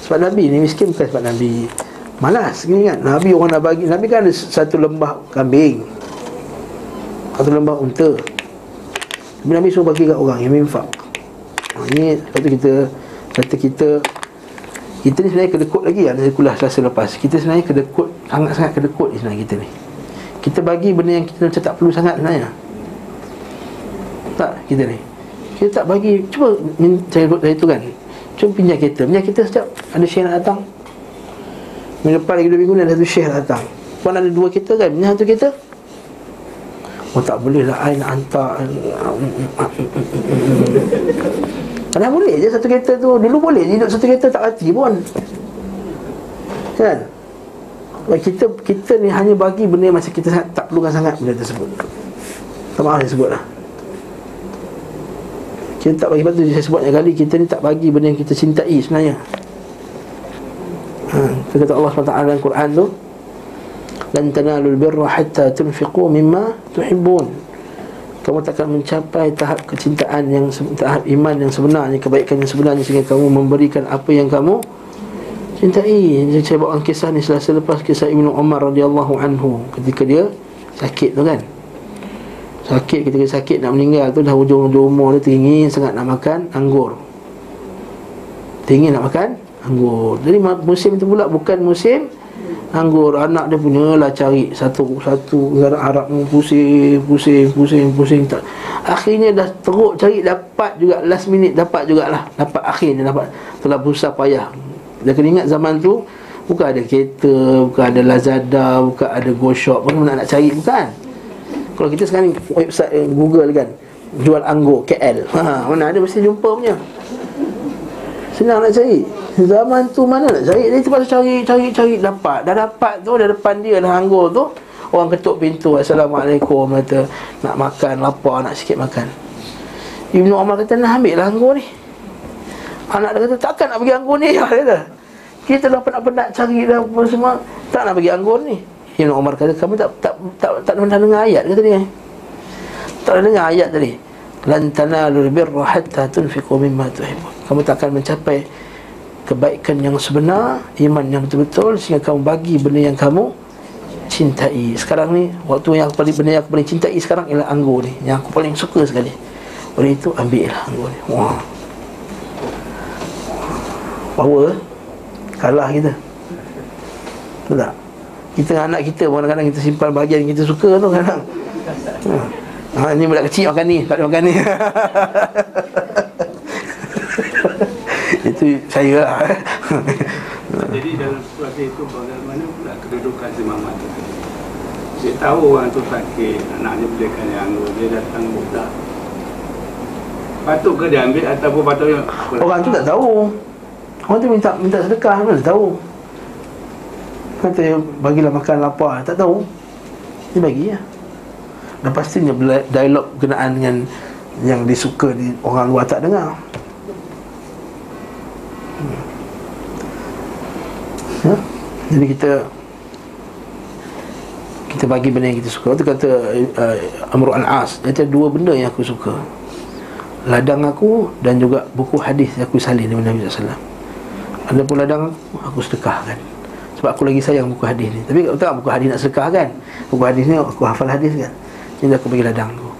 Sebab Nabi ni miskin bukan sebab Nabi malas ingat Nabi orang nak bagi Nabi kan ada satu lembah kambing satu lembah unta. Tapi Nabi suruh bagi kat orang yang minfak. Ha, Ini Lepas tu kita Kata kita Kita ni sebenarnya kedekut lagi Dari kuliah selasa lepas. Kita sebenarnya kedekut Sangat-sangat kedekut ni sebenarnya kita ni. Kita bagi benda yang kita macam tak perlu sangat sebenarnya. Tak kita ni Kita tak bagi. Cuba Saya dari tu kan. Cuba pinjam kereta. Pinjam kereta sekejap Ada syekh nak datang. Minggu depan lagi dua minggu Ada satu syekh nak datang. Puan ada dua kereta kan. Pinjam satu kereta. Oh tak boleh lah. I nak hantar. Kadang boleh je satu kereta tu. Dulu boleh. Hidup satu kereta tak hati pun. Kan? Kita kita ni hanya bagi benda yang macam kita tak perlukan sangat benda tersebut. Tak maaf saya sebut lah Kita tak bagi tu saya sebutnya kali Kita ni tak bagi benda yang kita cintai sebenarnya. Ha, Dia kata Allah SWT dalam Quran tu Lan tanalul birra hatta tunfiqu mimma tuhibbun. Kamu takkan mencapai tahap kecintaan yang Tahap iman yang sebenarnya Kebaikan yang sebenarnya Sehingga kamu memberikan apa yang kamu Cintai. Saya bawa kisah ni selasa lepas Kisah Ibnu Umar radhiyallahu anhu Ketika dia sakit tu kan Sakit ketika sakit nak meninggal tu Dah hujung-hujung umur dia teringin sangat nak makan anggur. Teringin nak makan anggur. Jadi musim tu pula bukan musim anggur. Anak dia punya lah cari satu satu. Arab ni pusing, pusing, pusing, pusing. Tak. Akhirnya dah teruk cari dapat juga. Last minute dapat jugalah. Dapat akhirnya dapat. Telah berusaha payah. Dia kena ingat zaman tu Bukan ada kereta, bukan ada Lazada, bukan ada Go Shop. Mana nak, nak cari, bukan Kalau kita sekarang website eh, Google kan Jual anggur KL ha, Mana ada mesti jumpa punya. Senang nak cari. Zaman tu mana nak cari? Dia terpaksa cari, cari, cari Dapat. Dah dapat tu Dah depan dia dah anggur tu. Orang ketuk pintu Assalamualaikum Kata nak makan Lapar nak sikit makan. Ibnu Umar kata Nak ambil lah anggur ni. Anak dia kata Takkan nak bagi anggur ni? Dia kata Kita dah penat-penat cari dah apa semua. Tak nak bagi anggur ni Ibnu Umar kata Kamu tak tak tak, tak, tak pernah dengar ayat Kata dia Tak pernah dengar ayat tadi Lan tanalul birra hatta tunfiqu mimma tuhibbun Kamu takkan mencapai kebaikan yang sebenar, iman yang betul-betul sehingga kamu bagi benda yang kamu cintai. Sekarang ni waktu yang aku paling benda yang aku paling cintai sekarang ialah anggur ni, yang aku paling suka sekali. Oleh itu ambil lah anggur ni. Wah. Power kalah kita. Betul tak? Kita dengan anak kita pun kadang-kadang kita simpan bahagian yang kita suka tu kadang. Ha. Ha, ni budak kecil makan ni, tak ada makan ni. Itu saya lah. Jadi dalam situasi itu bagaimana pula kedudukan si Mamat tu? Dia tahu orang tu sakit, anaknya belikan yang anggur, dia datang budak. Patut ke dia ambil ataupun patutnya Orang tu tak tahu. Orang tu minta minta sedekah mana tahu. Kata bagilah makan lapar, tak tahu. Dia bagi ya. Dan pastinya dialog berkenaan dengan yang disuka di orang luar tak dengar. Hmm. Ya? Jadi kita kita bagi benda yang kita suka. Itu kata uh, Amr al-As, dia kata dua benda yang aku suka. Ladang aku dan juga buku hadis yang aku salin dari Nabi SAW Ada pun ladang aku, aku sedekahkan Sebab aku lagi sayang buku hadis ni. Tapi tak buku hadis nak sedekah kan? Buku hadis ni aku hafal hadis kan? Jadi aku bagi ladang aku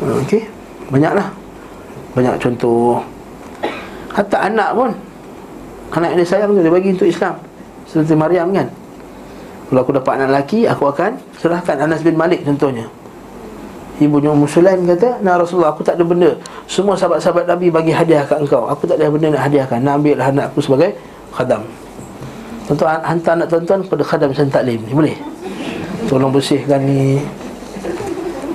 Hmm, Okey. Banyaklah. Banyak contoh. Hatta anak pun. Anak yang dia sayang tu dia bagi untuk Islam. Seperti Maryam kan? Kalau aku dapat anak lelaki Aku akan serahkan Anas bin Malik contohnya. Ibunya Ummu Sulaim kata Nah Rasulullah aku tak ada benda. Semua sahabat-sahabat Nabi bagi hadiah kat engkau. Aku tak ada benda nak hadiahkan. Nak ambil lah anak aku sebagai khadam Tuan-tuan hantar anak tuan-tuan kepada khadam San Taklim ni Boleh? Tolong bersihkan ni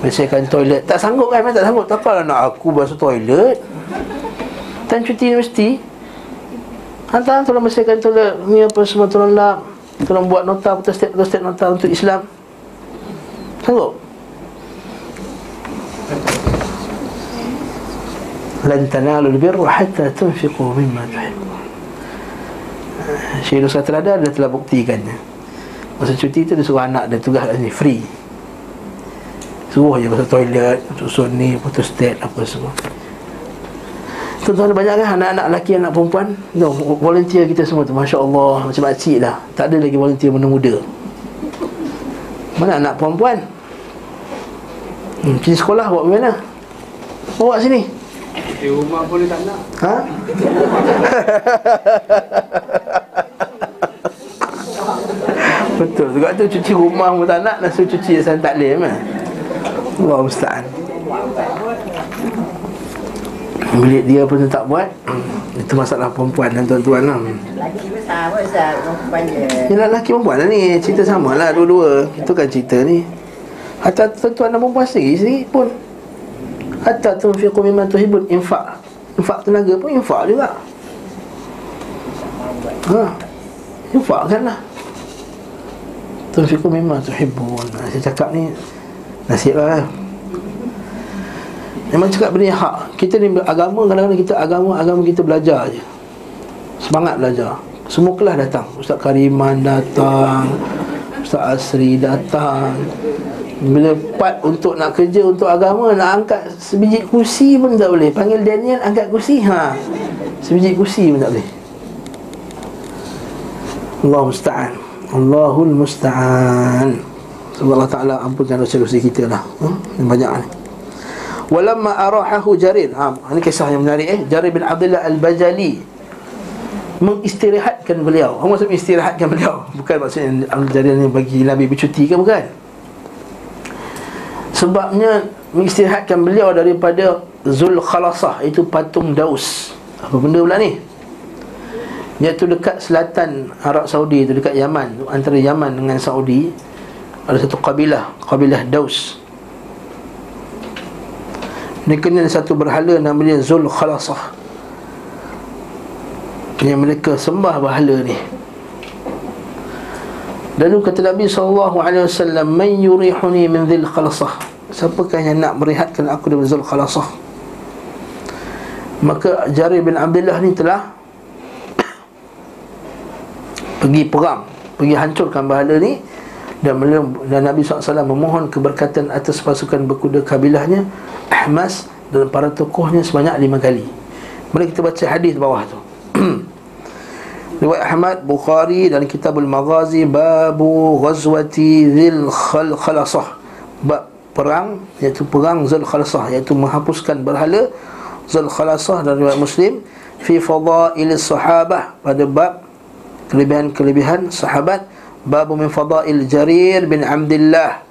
Bersihkan toilet Tak sanggup kan? Tak sanggup Takkan anak aku basuh toilet Time cuti universiti Hantar tolong bersihkan toilet Ni apa semua tolong lap Tolong buat nota Putus step Putus step nota untuk Islam Sanggup? lan tanalul birra hatta tunfiqu mimma tuhibbun. Syekh Nusa Terada dia telah buktikannya. Masa cuti tu dia suruh anak dia tugas kat sini free. Suruh je pasal toilet, susun ni, putus step apa semua. Tuan-tuan banyak kan anak-anak lelaki, anak perempuan no, Volunteer kita semua tu Masya Allah Macam makcik lah Tak ada lagi volunteer mana muda Mana anak perempuan hmm, Pergi sekolah buat bagaimana Bawa sini Di rumah boleh tak nak Ha? Betul. Sebab tu cuci rumah pun tak nak suruh cuci Yayasan Taklim eh? Allah musta'an Bilik dia pun tak buat. Itu masalah perempuan dan tuan-tuan lah. Besar pun Ustaz. Perempuan je. Yelah lelaki perempuan lah ni. Cerita sama lah dua-dua. Itu kan cerita ni. Hatta tuan-tuan dan perempuan sendiri Sendiri pun. Hatta tunfiqu mimman tuhibun. Infak. Infak tenaga pun infak juga. Ha. Infakkan lah Tunfiqu mimman tuhibun ha, Saya cakap ni Nasib lah. Memang cakap benda hak. Kita ni agama Kadang-kadang kita agama Agama kita belajar je. Semangat belajar. Semua kelas datang. Ustaz Kariman datang Ustaz Asri datang. Bila part untuk nak kerja untuk agama Nak angkat sebiji kursi pun tak boleh. Panggil Daniel angkat kursi. Ha. Sebiji kursi pun tak boleh. Allah musta'an Allahul musta'an Semoga Allah Ta'ala ampunkan dosa-dosa kita lah hmm? Yang banyak ni Walamma arahahu Jarir ha, Ini kisah yang menarik eh Jarir bin Abdullah Al-Bajali Mengistirahatkan beliau Apa maksud mengistirahatkan beliau? Bukan maksudnya Al-Jarir ni bagi Nabi bercuti ke bukan? Sebabnya Mengistirahatkan beliau daripada Zul Khalasah Itu patung Daus Apa benda pula ni? Iaitu dekat selatan Arab Saudi itu Dekat Yaman Antara Yaman dengan Saudi Ada satu kabilah Kabilah Daus. Mereka ni satu berhala namanya Zul Khalasah Yang mereka sembah berhala ni. Lalu kata Nabi SAW Man yurihuni min Zul Khalasah Siapakah yang nak merehatkan aku dengan Zul Khalasah Maka Jari bin Abdullah ni telah Pergi perang Pergi hancurkan berhala ni dan, beliau, dan Nabi SAW memohon keberkatan atas pasukan berkuda kabilahnya Ahmas dan para tokohnya sebanyak lima kali. Mari kita baca hadis bawah tu. Riwayat Ahmad Bukhari dan Kitabul Maghazi Babu Ghazwati Zil Khal Khalasah Bab perang iaitu perang Zul Khalasah iaitu menghapuskan berhala Zul Khalasah dan riwayat Muslim fi fadail sahabah pada bab kelebihan-kelebihan sahabat. Bab min fadail Jarir bin Abdullah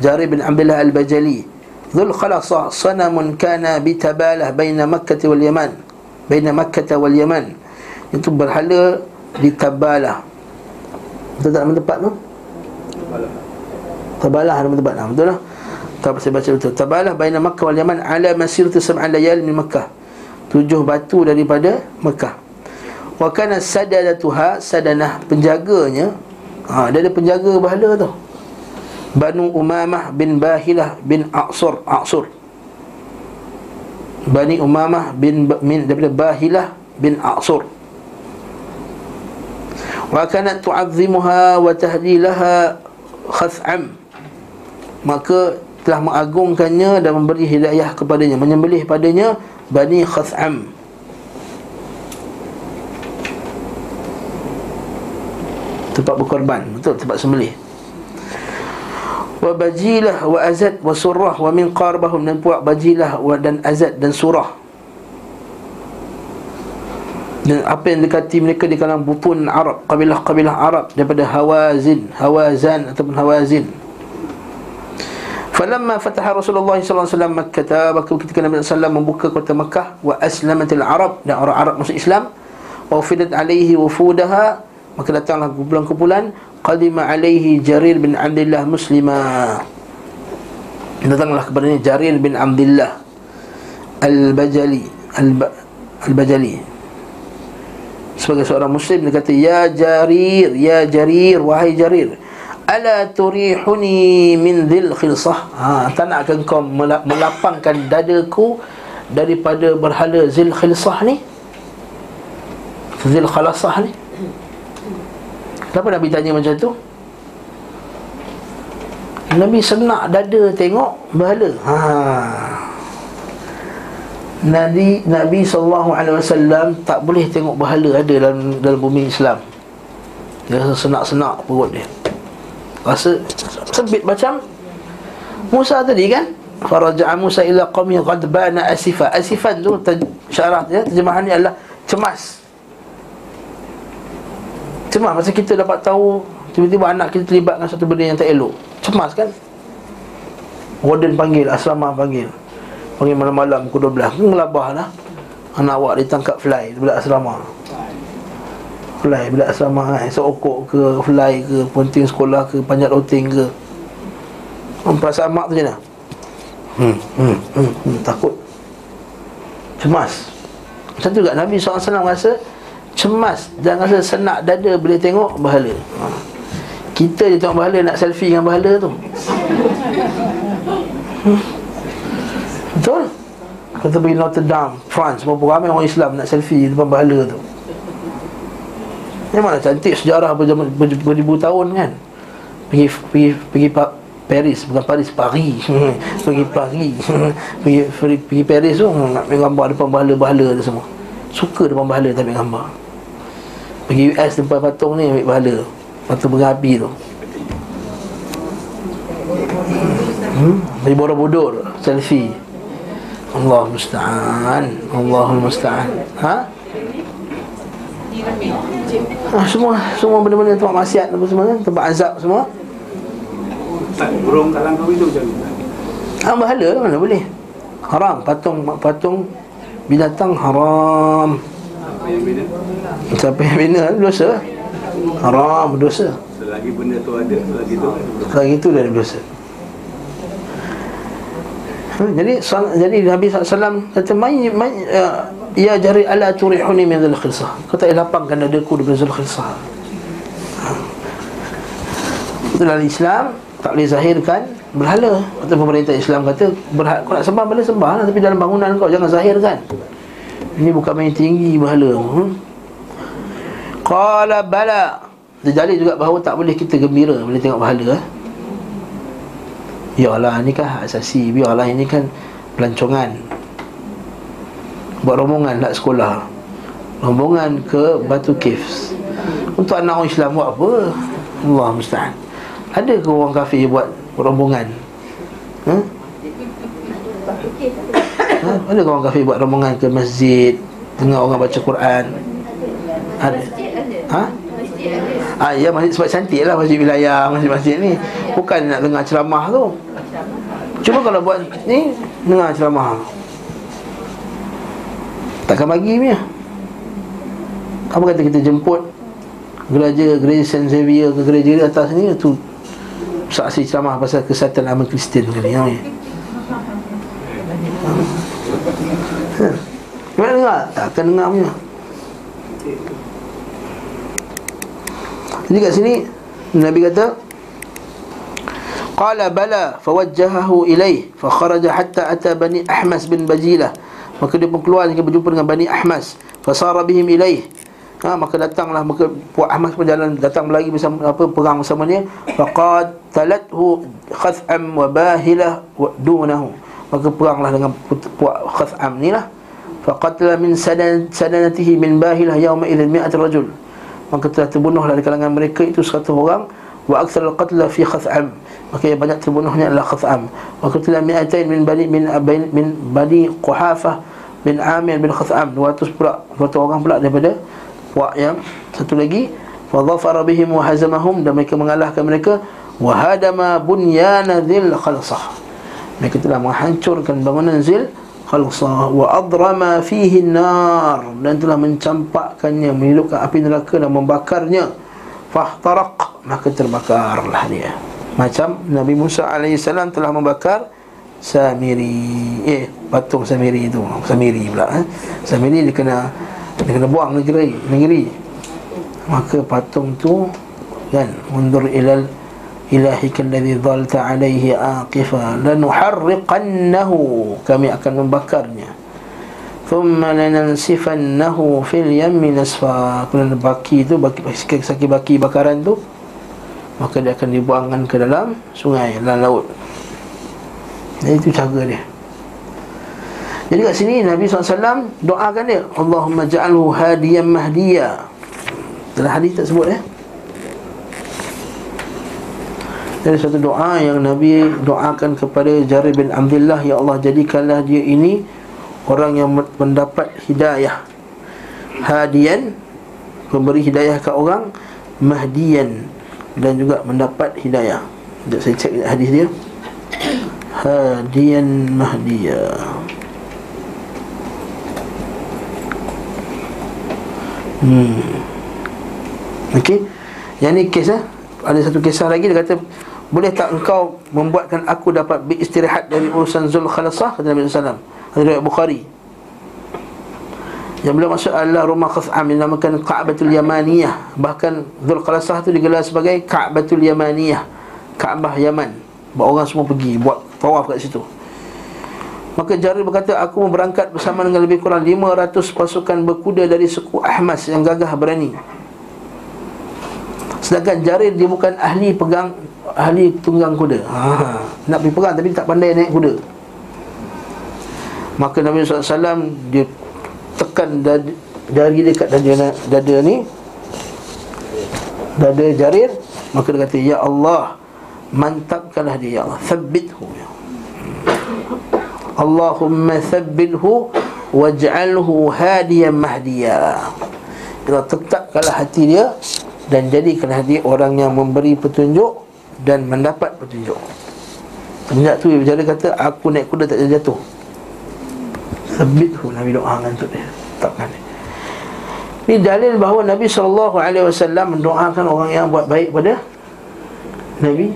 Jarir bin Abdullah Al-Bajali. Dhul Khalasa sanamun kana bitabalah baina Makkah wal Yaman. Baina Makkah wal Yaman. Itu berhala di Tabalah. Betul tak nama tempat tu? Tabalah nama tempat. Nama betul lah. Tak saya baca betul. Tabalah baina Makkah wal Yaman ala masir tu sab'an layal min Makkah. Tujuh batu daripada Makkah wa kana sadadatuha sadanah penjaganya. Ha, dia ada penjaga berhala tu. Banu Umamah bin Bahilah bin Aqsur Aqsur. Bani Umamah bin min daripada Bahilah bin Aqsur. Wa kanat tu'azzimuha wa tahdilaha khas'am. Maka telah mengagungkannya dan memberi hidayah kepadanya menyembelih padanya Bani Khas'am tempat berkorban betul? Tempat sembelih. Wa bajilah wa azad wa surah wa min qarbahum. Dan puak bajilah wa dan azad dan surah. Dan apa yang dekati mereka di kalangan butun Arab kabilah-kabilah Arab daripada Hawazin Hawazan ataupun Hawazin. Falamma fataha Rasulullah wasallam Makkah maka ketika Nabi sallallahu membuka kota Makkah wa aslamatil Arab. Dan orang Arab masuk Islam wa fidat alaihi wufudaha maka datanglah kumpulan-kumpulan qadima alaihi Jarir bin Abdullah muslima. Datanglah kepadanya Jarir bin Abdullah al-Bajali al-Bajali. Sebagai seorang muslim dia kata ya Jarir ya Jarir wahai Jarir ala turihuni min dhil khilsah? Ha tak nak akan kau melapangkan dadaku daripada berhala zil khilsah ni? Zil khalasah ni Kenapa Nabi tanya macam tu? Nabi senak dada tengok berhala. Ha. Nabi Nabi sallallahu alaihi wasallam tak boleh tengok berhala ada dalam dalam bumi Islam. Dia rasa senak-senak perut dia. Rasa sempit macam Musa tadi kan? Faraja'a Musa ila qaumi ghadbana asifa. Asifan tu syarat ya terjemahannya adalah cemas Cemas masa kita dapat tahu Tiba-tiba anak kita terlibat dengan satu benda yang tak elok. Cemas kan? Warden panggil, asrama panggil. Panggil malam-malam pukul 12 Kan melabah lah Anak awak ditangkap fly Bila asrama. Fly bila asrama kan Seokok ke fly ke Ponting sekolah ke Panjat roting ke. Perasaan mak tu macam mana? Hmm, hmm, hmm, hmm, Takut. Cemas. Macam tu juga Nabi SAW rasa cemas dan rasa senak dada boleh tengok bahala. Ha. kita je tengok bahala nak selfie dengan bahala tu. Hmm. betul? Kita pergi Notre Dame France berapa ramai orang Islam nak selfie depan bahala tu. Memanglah cantik sejarah beribu tahun kan. Pergi pergi pergi pa- Paris bukan Paris Paris. Pergi Paris. Pergi, pergi pergi Paris tu nak ambil gambar depan bahala-bahala tu semua suka depan bahala tak ambil gambar pergi US depan patung ni ambil bahala patung berapi tu hmm? pergi Borobudur selfie Allah musta'an Allah musta'an ha? Ah, semua semua benda-benda tempat maksiat apa semua kan? tempat azab semua Tak burung kalang kau itu macam mana? Ah bahala mana boleh Haram Patung patung binatang haram? Siapa yang bina dosa Haram dosa Selagi benda tu ada, selagi tu. Kalau itu dah ada dosa ha, Jadi sal- jadi Nabi SAW kata mai mai uh, ya jari ala turihuni min dzul khilsah. Kau tak lapangkan dadaku daripada dzul khilsah. Ha. Dalam Islam tak boleh zahirkan berhala. Kata pemerintah Islam kata berhala, kau nak sembah boleh sembah lah, tapi dalam bangunan kau jangan zahirkan. Ini bukan main tinggi berhala. Hmm? Qala bala. Dia dalil juga bahawa tak boleh kita gembira bila tengok berhala eh. Biarlah ni kan asasi Biarlah ini kan pelancongan Buat rombongan nak sekolah Rombongan ke Batu Caves Untuk anak orang Islam buat apa? Allah musta'an Ada ke orang kafir buat rombongan? Ha? ha? Ada orang kafir buat rombongan ke masjid Dengar orang baca Quran Ada Ha? Ah, ya masjid sebab cantik lah masjid wilayah, masjid-masjid ni Bukan nak dengar ceramah tu Cuma kalau buat ni Dengar ceramah Takkan bagi punya Apa kata kita jemput Gereja, gereja St. Xavier ke gereja di atas ni tu Saksi ceramah pasal kesatuan agama Kristian ke ni ha? Ha. Gimana dengar? Takkan dengar punya Jadi kat sini Nabi kata Qala bala fawajjahahu ilaih fa kharaja hatta ata bani Ahmas bin Bajilah maka dia pun keluar hingga berjumpa dengan bani Ahmas fa sara bihim ilaih ha, maka datanglah maka puak Ahmas pun jalan datang lagi bersama apa perang bersama dia faqad talathu khaz'am wa bahilah wa dunahu. Maka peranglah dengan puak khaz'am ni lah. Faqatala min sadan sadanatihi min bahilah yawma idzin mi'at rajul. Maka telah terbunuhlah di kalangan mereka itu 100 orang. Wa aktsar al-qatla fi khaz'am. Maka yang banyak terbunuhnya adalah Khatham wa qutila mi'atain min bani min abain min bani Quhafah bin Amir bin Khatham 200 pula 200 orang pula daripada puak yang satu lagi. Wa dhafara bihim wa hazamahum. Dan mereka mengalahkan mereka. Wa hadama bunyana dhil khalsah. Mereka telah menghancurkan bangunan zil khalsah. Wa adrama fihi nar dan telah mencampakkannya menghidupkan api neraka dan membakarnya. Fahtaraq. Maka terbakarlah dia. Macam Nabi Musa AS telah membakar Samiri. Eh, patung Samiri itu. Samiri pula eh? Samiri dia kena Dia kena buang negeri Negeri. Maka patung tu Kan Mundur ilal Ilahika alladhi dhalta alaihi aqifa. Lanuharriqannahu. Kami akan membakarnya. Thumma lanansifannahu fil yammi nasfa. Kemudian baki tu baki, Saki baki bakaran tu maka dia akan dibuangkan ke dalam sungai dalam laut. Jadi itu cara dia jadi kat sini Nabi SAW doakan dia Allahumma ja'alhu hadiyan mahdiya dalam hadis tak sebut eh dari satu doa yang Nabi doakan kepada Jari bin Abdullah Ya Allah jadikanlah dia ini Orang yang mendapat hidayah Hadian Memberi hidayah ke orang Mahdian dan juga mendapat hidayah. Sekejap saya cek hadis dia. Hadiyan Mahdiya. Hmm. Okey. Yang ni kes eh. Ada satu kisah lagi dia kata boleh tak engkau membuatkan aku dapat beristirahat dari urusan Zul Khalasah kata Nabi sallallahu alaihi wasallam. Bukhari. Yang beliau masuk adalah rumah Khas'am yang dinamakan Ka'batul Yamaniyah Bahkan Dhul Qalasah itu digelar sebagai Ka'batul Yamaniyah Ka'bah Yaman Buat orang semua pergi Buat tawaf kat situ Maka Jarir berkata Aku berangkat bersama dengan lebih kurang 500 pasukan berkuda dari suku Ahmas yang gagah berani. Sedangkan Jarir dia bukan ahli pegang Ahli tunggang kuda. Ha, Nak pergi pegang tapi tak pandai naik kuda. Maka Nabi SAW Dia tekan dada, jari dia kat dada, dada ni. Dada Jarir. Maka dia kata Ya Allah Mantapkanlah dia Ya Allah. Thabbithu ya Allahumma thabbilhu Waj'alhu hadiyan mahdiya. Allah tetapkanlah hati dia Dan jadikanlah dia orang yang memberi petunjuk Dan mendapat petunjuk. Semenjak tu dia kata Aku naik kuda tak jatuh. Thabithu Nabi doakan untuk dia. Tetapkan ini dalil bahawa Nabi SAW mendoakan orang yang buat baik pada Nabi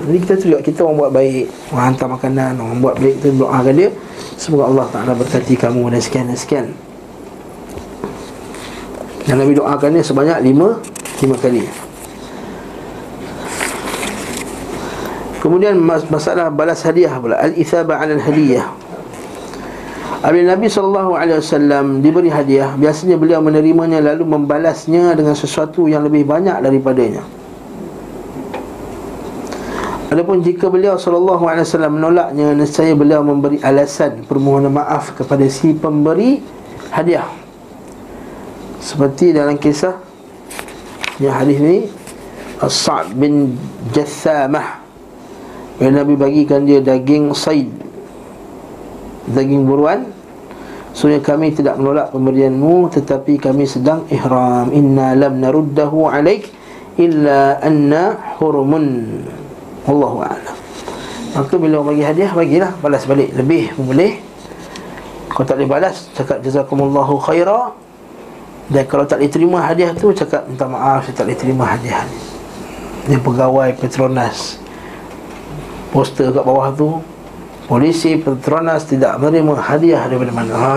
jadi kita tu juga kita orang buat baik Orang hantar makanan Orang buat baik Kita doakan dia. Semoga Allah Ta'ala berkati kamu Dan sekian dan sekian. Dan Nabi doakan dia sebanyak lima Lima kali. Kemudian masalah balas hadiah pula. Al-ithabah al-hadiyah Apabila Nabi SAW diberi hadiah Biasanya beliau menerimanya lalu membalasnya dengan sesuatu yang lebih banyak daripadanya Adapun jika beliau sallallahu alaihi wasallam menolaknya nescaya beliau memberi alasan permohonan maaf kepada si pemberi hadiah. Seperti dalam kisah yang hadis ni As-Sa'd bin Jassamah Bila Nabi bagikan dia daging said Daging buruan. Sebenarnya kami tidak menolak pemberianmu Tetapi kami sedang ihram. Inna lam naruddahu alaik Illa anna hurumun Allahu a'lam. Maka bila orang bagi hadiah bagilah balas balik lebih pun boleh. Kalau tak boleh balas cakap jazakumullahu khaira. Dan kalau tak boleh terima hadiah tu cakap minta maaf saya tak boleh terima hadiah ni. Dia pegawai Petronas. Poster kat bawah tu polisi Petronas tidak menerima hadiah daripada mana. Ha.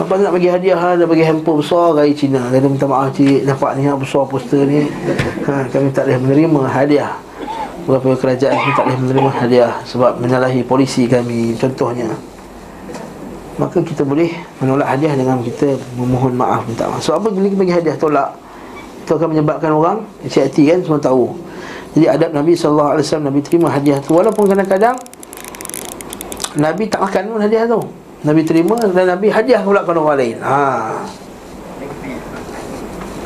Apa nak bagi hadiah Dia bagi handphone besar Gaya Cina Dia minta maaf cik Nampak ni besar poster ni ha, Kami tak boleh menerima hadiah Beberapa kerajaan pun tak boleh menerima hadiah Sebab menyalahi polisi kami Contohnya. Maka kita boleh menolak hadiah dengan kita Memohon maaf minta maaf. Sebab apa? Bila kita bagi hadiah tolak Itu akan menyebabkan orang hati kan? Semua tahu. Jadi adab Nabi SAW Nabi terima hadiah tu. Walaupun kadang-kadang Nabi tak makan pun hadiah tu. Nabi terima dan Nabi hadiah pula kepada orang lain. Ha.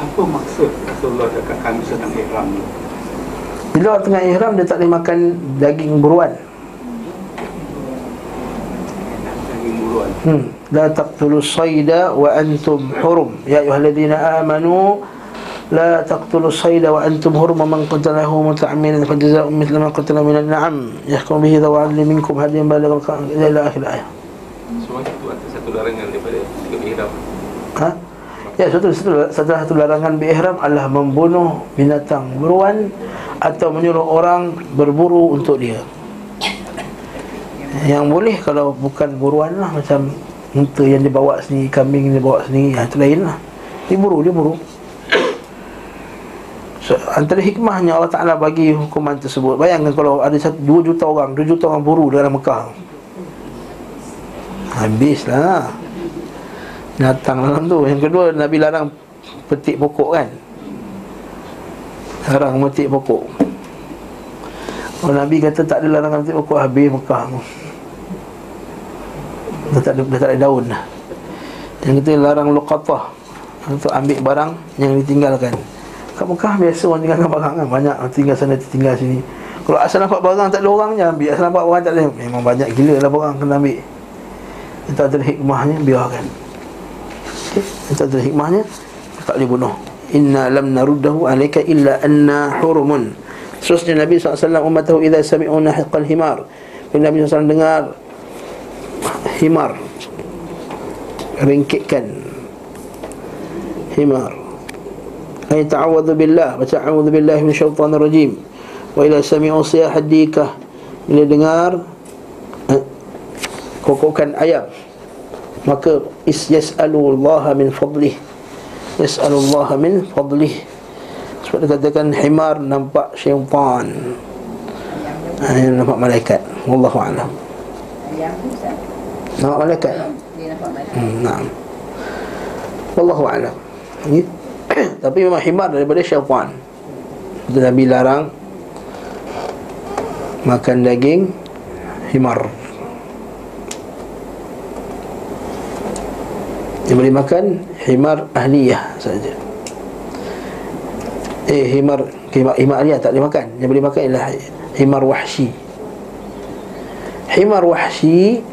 Apa maksud Rasulullah cakap kami sedang ihram ni? Bila orang tengah ihram dia tak boleh makan daging buruan. Daging buruan. Hmm. La taqtulu sayda wa antum hurum. Ya ayyuhalladzina amanu la taqtulu sayda wa antum hurum man qatalahu muta'ammidan fa jazaa'u mithlu ma qatala min an-na'am yahkum bihi dhawa 'adlin minkum hadiyan baligh ila akhir ayat. Semua itu ada satu larangan daripada ihram. Ha? Ya, satu, satu, satu, satu larangan berihram adalah membunuh binatang buruan atau menyuruh orang berburu untuk dia. Yang boleh kalau bukan buruan lah macam unta yang dibawa sini, kambing yang dibawa sini, ya, itu lain lah. Dia buru, dia buru. So, antara hikmahnya Allah Ta'ala bagi hukuman tersebut Bayangkan kalau ada satu, 2 juta orang 2 juta orang buru dalam Mekah Habislah Datang dalam tu Yang kedua Nabi larang Petik pokok kan Larang petik pokok. Kalau Nabi kata tak ada larangan petik pokok Habis Mekah. Tu Dah dah tak ada daun. Dah Yang ketiga larang luqatah Untuk ambil barang yang ditinggalkan. Kat Mekah biasa orang tinggalkan barang kan. Banyak tinggal sana tinggal sini. Kalau asal nampak barang tak ada orangnya. Ambil. Asal nampak barang tak ada. Memang banyak gila lah barang kena ambil. Itu ada hikmahnya biarkan. Itu adalah hikmahnya Tak boleh bunuh Inna lam naruddahu alaika illa anna hurumun. Seterusnya Nabi SAW Umatahu idha sami'una hiqqal himar. Bila Nabi SAW dengar Himar Ringkitkan Himar. Ay ta'awadhu billah Baca a'udhu billahi min syaitan rajim. Wa ila sami'u siyah hadikah Bila dengar eh, Kokokan ayam maka is yas'alullaha min fadlih yas'alullaha min fadlih. Sebab dia katakan himar nampak syaitan. Ha, nampak malaikat. Wallahu a'lam. Nampak malaikat? Dia nampak malaikat. Hmm, wallahu a'lam. Ya. tapi memang himar daripada syaitan. Nabi larang makan daging himar. Dia boleh makan himar ahliyah saja. Eh himar himar, himar ahliyah tak boleh makan. Dia boleh makan ialah himar wahsy. Himar wahsy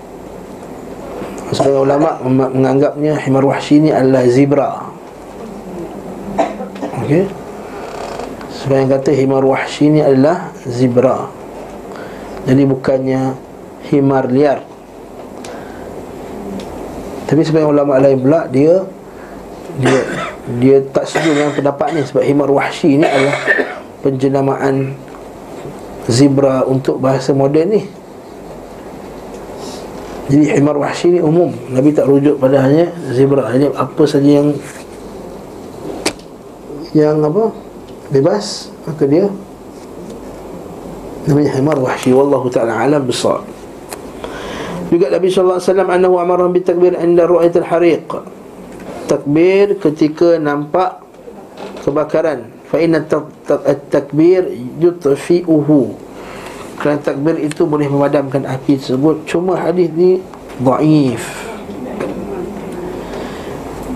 Sebagai ulama menganggapnya himar wahsy ni adalah zebra. Okey. Sebagai kata himar wahsy ni adalah zebra. Jadi bukannya himar liar. Tapi sebagai ulama lain pula dia dia dia tak setuju dengan pendapat ni. Sebab himar wahsy ni adalah penjenamaan zebra untuk bahasa moden ni. Jadi himar wahsy ni umum. Nabi tak rujuk pada hanya zebra. Jadi apa saja yang Yang apa Bebas Maka dia Namanya himar wahsy. Wallahu ta'ala alam besar Juga Nabi SAW Anahu amarahum bitakbir Anda ru'ayat al-hariq Takbir ketika nampak Kebakaran. Fa'inna takbir Yutfi'uhu. Kerana takbir itu boleh memadamkan api tersebut. Cuma hadis ni Da'if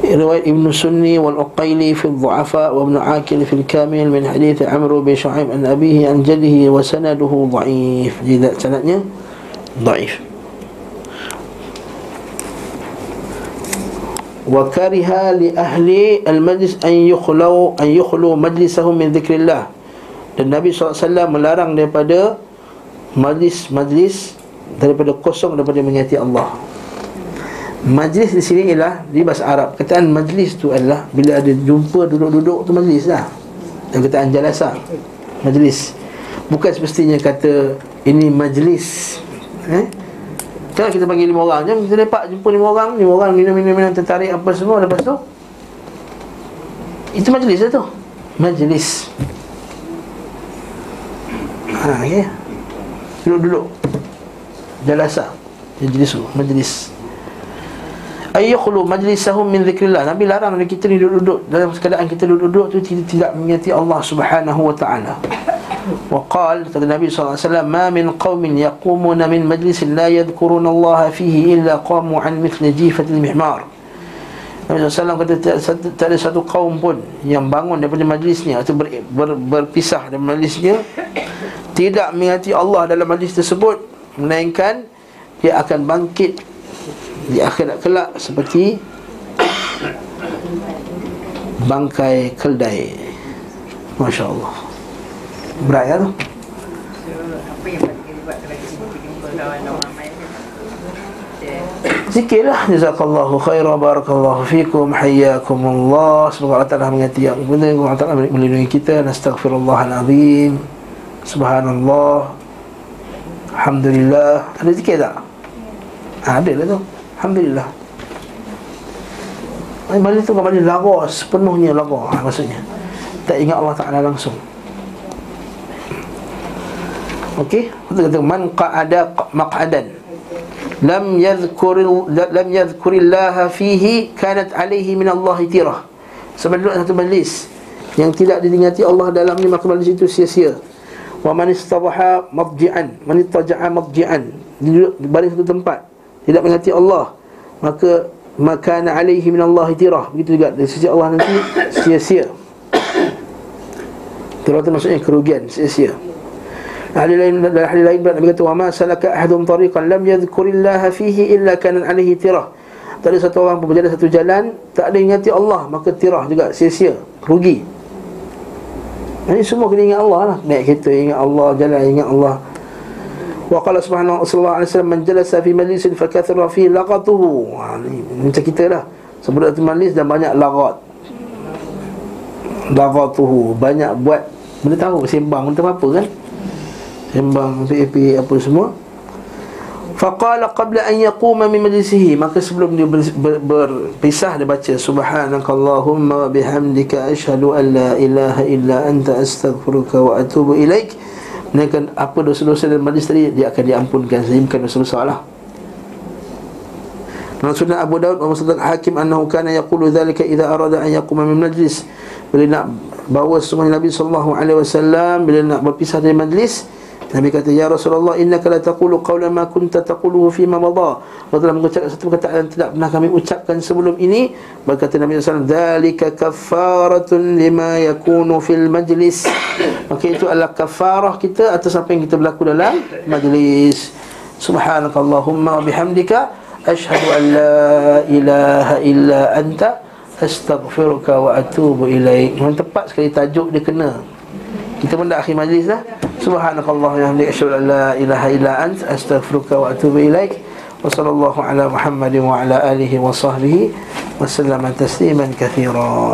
Riwayat Ibn Sunni wal-Uqayli fi al-Du'afa wa Ibn Akil fi al-Kamil min hadith Amru bin Shu'aib an abihi an jadihi wa sanaduhu da'if Jadi wa kariha li ahli al-majlis an yukhlu an yukhlu majlisahum min dhikrillah dan Nabi SAW melarang daripada majlis-majlis daripada kosong daripada mengingati Allah. Majlis di sini ialah di bahasa Arab. Kataan majlis tu adalah bila ada jumpa duduk-duduk tu majlis lah. Dan kataan jalasa majlis. Bukan semestinya kata ini majlis. Eh? Kalau kita panggil lima orang, jom kita lepak jumpa lima orang, lima orang minum-minum-minum tertarik apa semua. Lepas tu itu majlis lah tu. Majlis. Ha, okay duduk-duduk. Jalasa majlis majlis. Ayyukhlu majlisahum min dhikrillah nabi larang kita ni duduk-duduk. Dalam keadaan kita duduk-duduk tu tidak, tidak mengingati Allah Subhanahu wa taala وقال kata Nabi SAW ما من قوم يقومون من مجلس لا يذكرون الله فيه إلا قاموا عن مثل جيفة المحمار Nabi SAW kata tak ada satu kaum pun yang bangun daripada majlisnya atau ber, ber, berpisah dari majlisnya tidak mengingati Allah dalam majlis tersebut melainkan dia akan bangkit di akhirat kelak seperti bangkai keldai Masya Allah berat ya tu. Zikirlah Jazakallahu khaira Barakallahu fikum Hayyakumullah. Semoga Allah Ta'ala mengati yang benar Allah Ta'ala melindungi kita. Nastaghfirullahaladzim Subhanallah. Alhamdulillah. Ada zikir tak? Ha, ada lah tu. Alhamdulillah. Ay, tu kan balik lagu Sepenuhnya lagu ha, Maksudnya. Tak ingat Allah Ta'ala langsung Okey? Kita kata Man qa'ada maq'adan. Lam yadhkuril Lam yadhkurillaha fihi Kanat alaihi min Allah tirah. Sebab duduk satu majlis Yang tidak diingati Allah dalam ni Maka majlis itu sia-sia. Wa man istabaha madji'an man ittaja'a madji'an duduk baris satu tempat tidak mengingati Allah maka makana alaihi min Allah tirah. Begitu juga dari sisi Allah nanti sia-sia. Tirah itu maksudnya kerugian sia-sia ahli lain dan ahli lain Nabi kata wa ma salaka ahadun tariqan lam yadhkurillaha fihi illa kana alaihi tirah tak ada satu orang pun berjalan satu jalan tak ada ingati Allah maka tirah juga sia-sia rugi ini semua kena ingat Allah lah Naik kereta ingat Allah Jalan ingat Allah Wa qala subhanahu wa wasallam man jalasa fi majlisin fakathara fi laqatuhu. Ha macam kita lah. Sebab tu majlis dan banyak laqat. Laqatuhu banyak buat benda tahu sembang tentang apa kan? Sembang PAP apa semua. Faqala qabla an yaquma min majlisihi. Maka sebelum dia ber, ber, berpisah dia baca subhanakallahumma wa bihamdika asyhadu an la ilaha illa anta astaghfiruka wa atubu ilaik. Menaikkan apa dosa-dosa dalam majlis tadi Dia akan diampunkan. Sehingga bukan dosa-dosa lah sunnah Abu Daud Wa Musaddaq Hakim Annahu kana yakulu dhalika Iza arada an yakuma min majlis. Bila nak bawa semuanya Nabi wasallam bila nak berpisah dari majlis Nabi kata ya Rasulullah innaka la taqulu qawlan ma kunta taquluhu fi ma madha. Kau telah mengucapkan satu perkataan yang tidak pernah kami ucapkan sebelum ini. Berkata Nabi sallallahu alaihi wasallam dzalika kaffaratun lima yakunu fil majlis. Maka itu adalah kafarah kita atas apa yang kita berlaku dalam majlis. Subhanakallahumma wa bihamdika ashhadu an la ilaha illa anta astaghfiruka wa atubu ilaik. Memang tepat sekali tajuk dia kena. Kita pun dah akhir majlis dah. Subhanakallah wa bihamdika asyhadu an la ilaha illa ant astaghfiruka wa atubu ilaik. Wa sallallahu ala Muhammadin wa ala alihi wa sahbihi wa sallama tasliman katsira.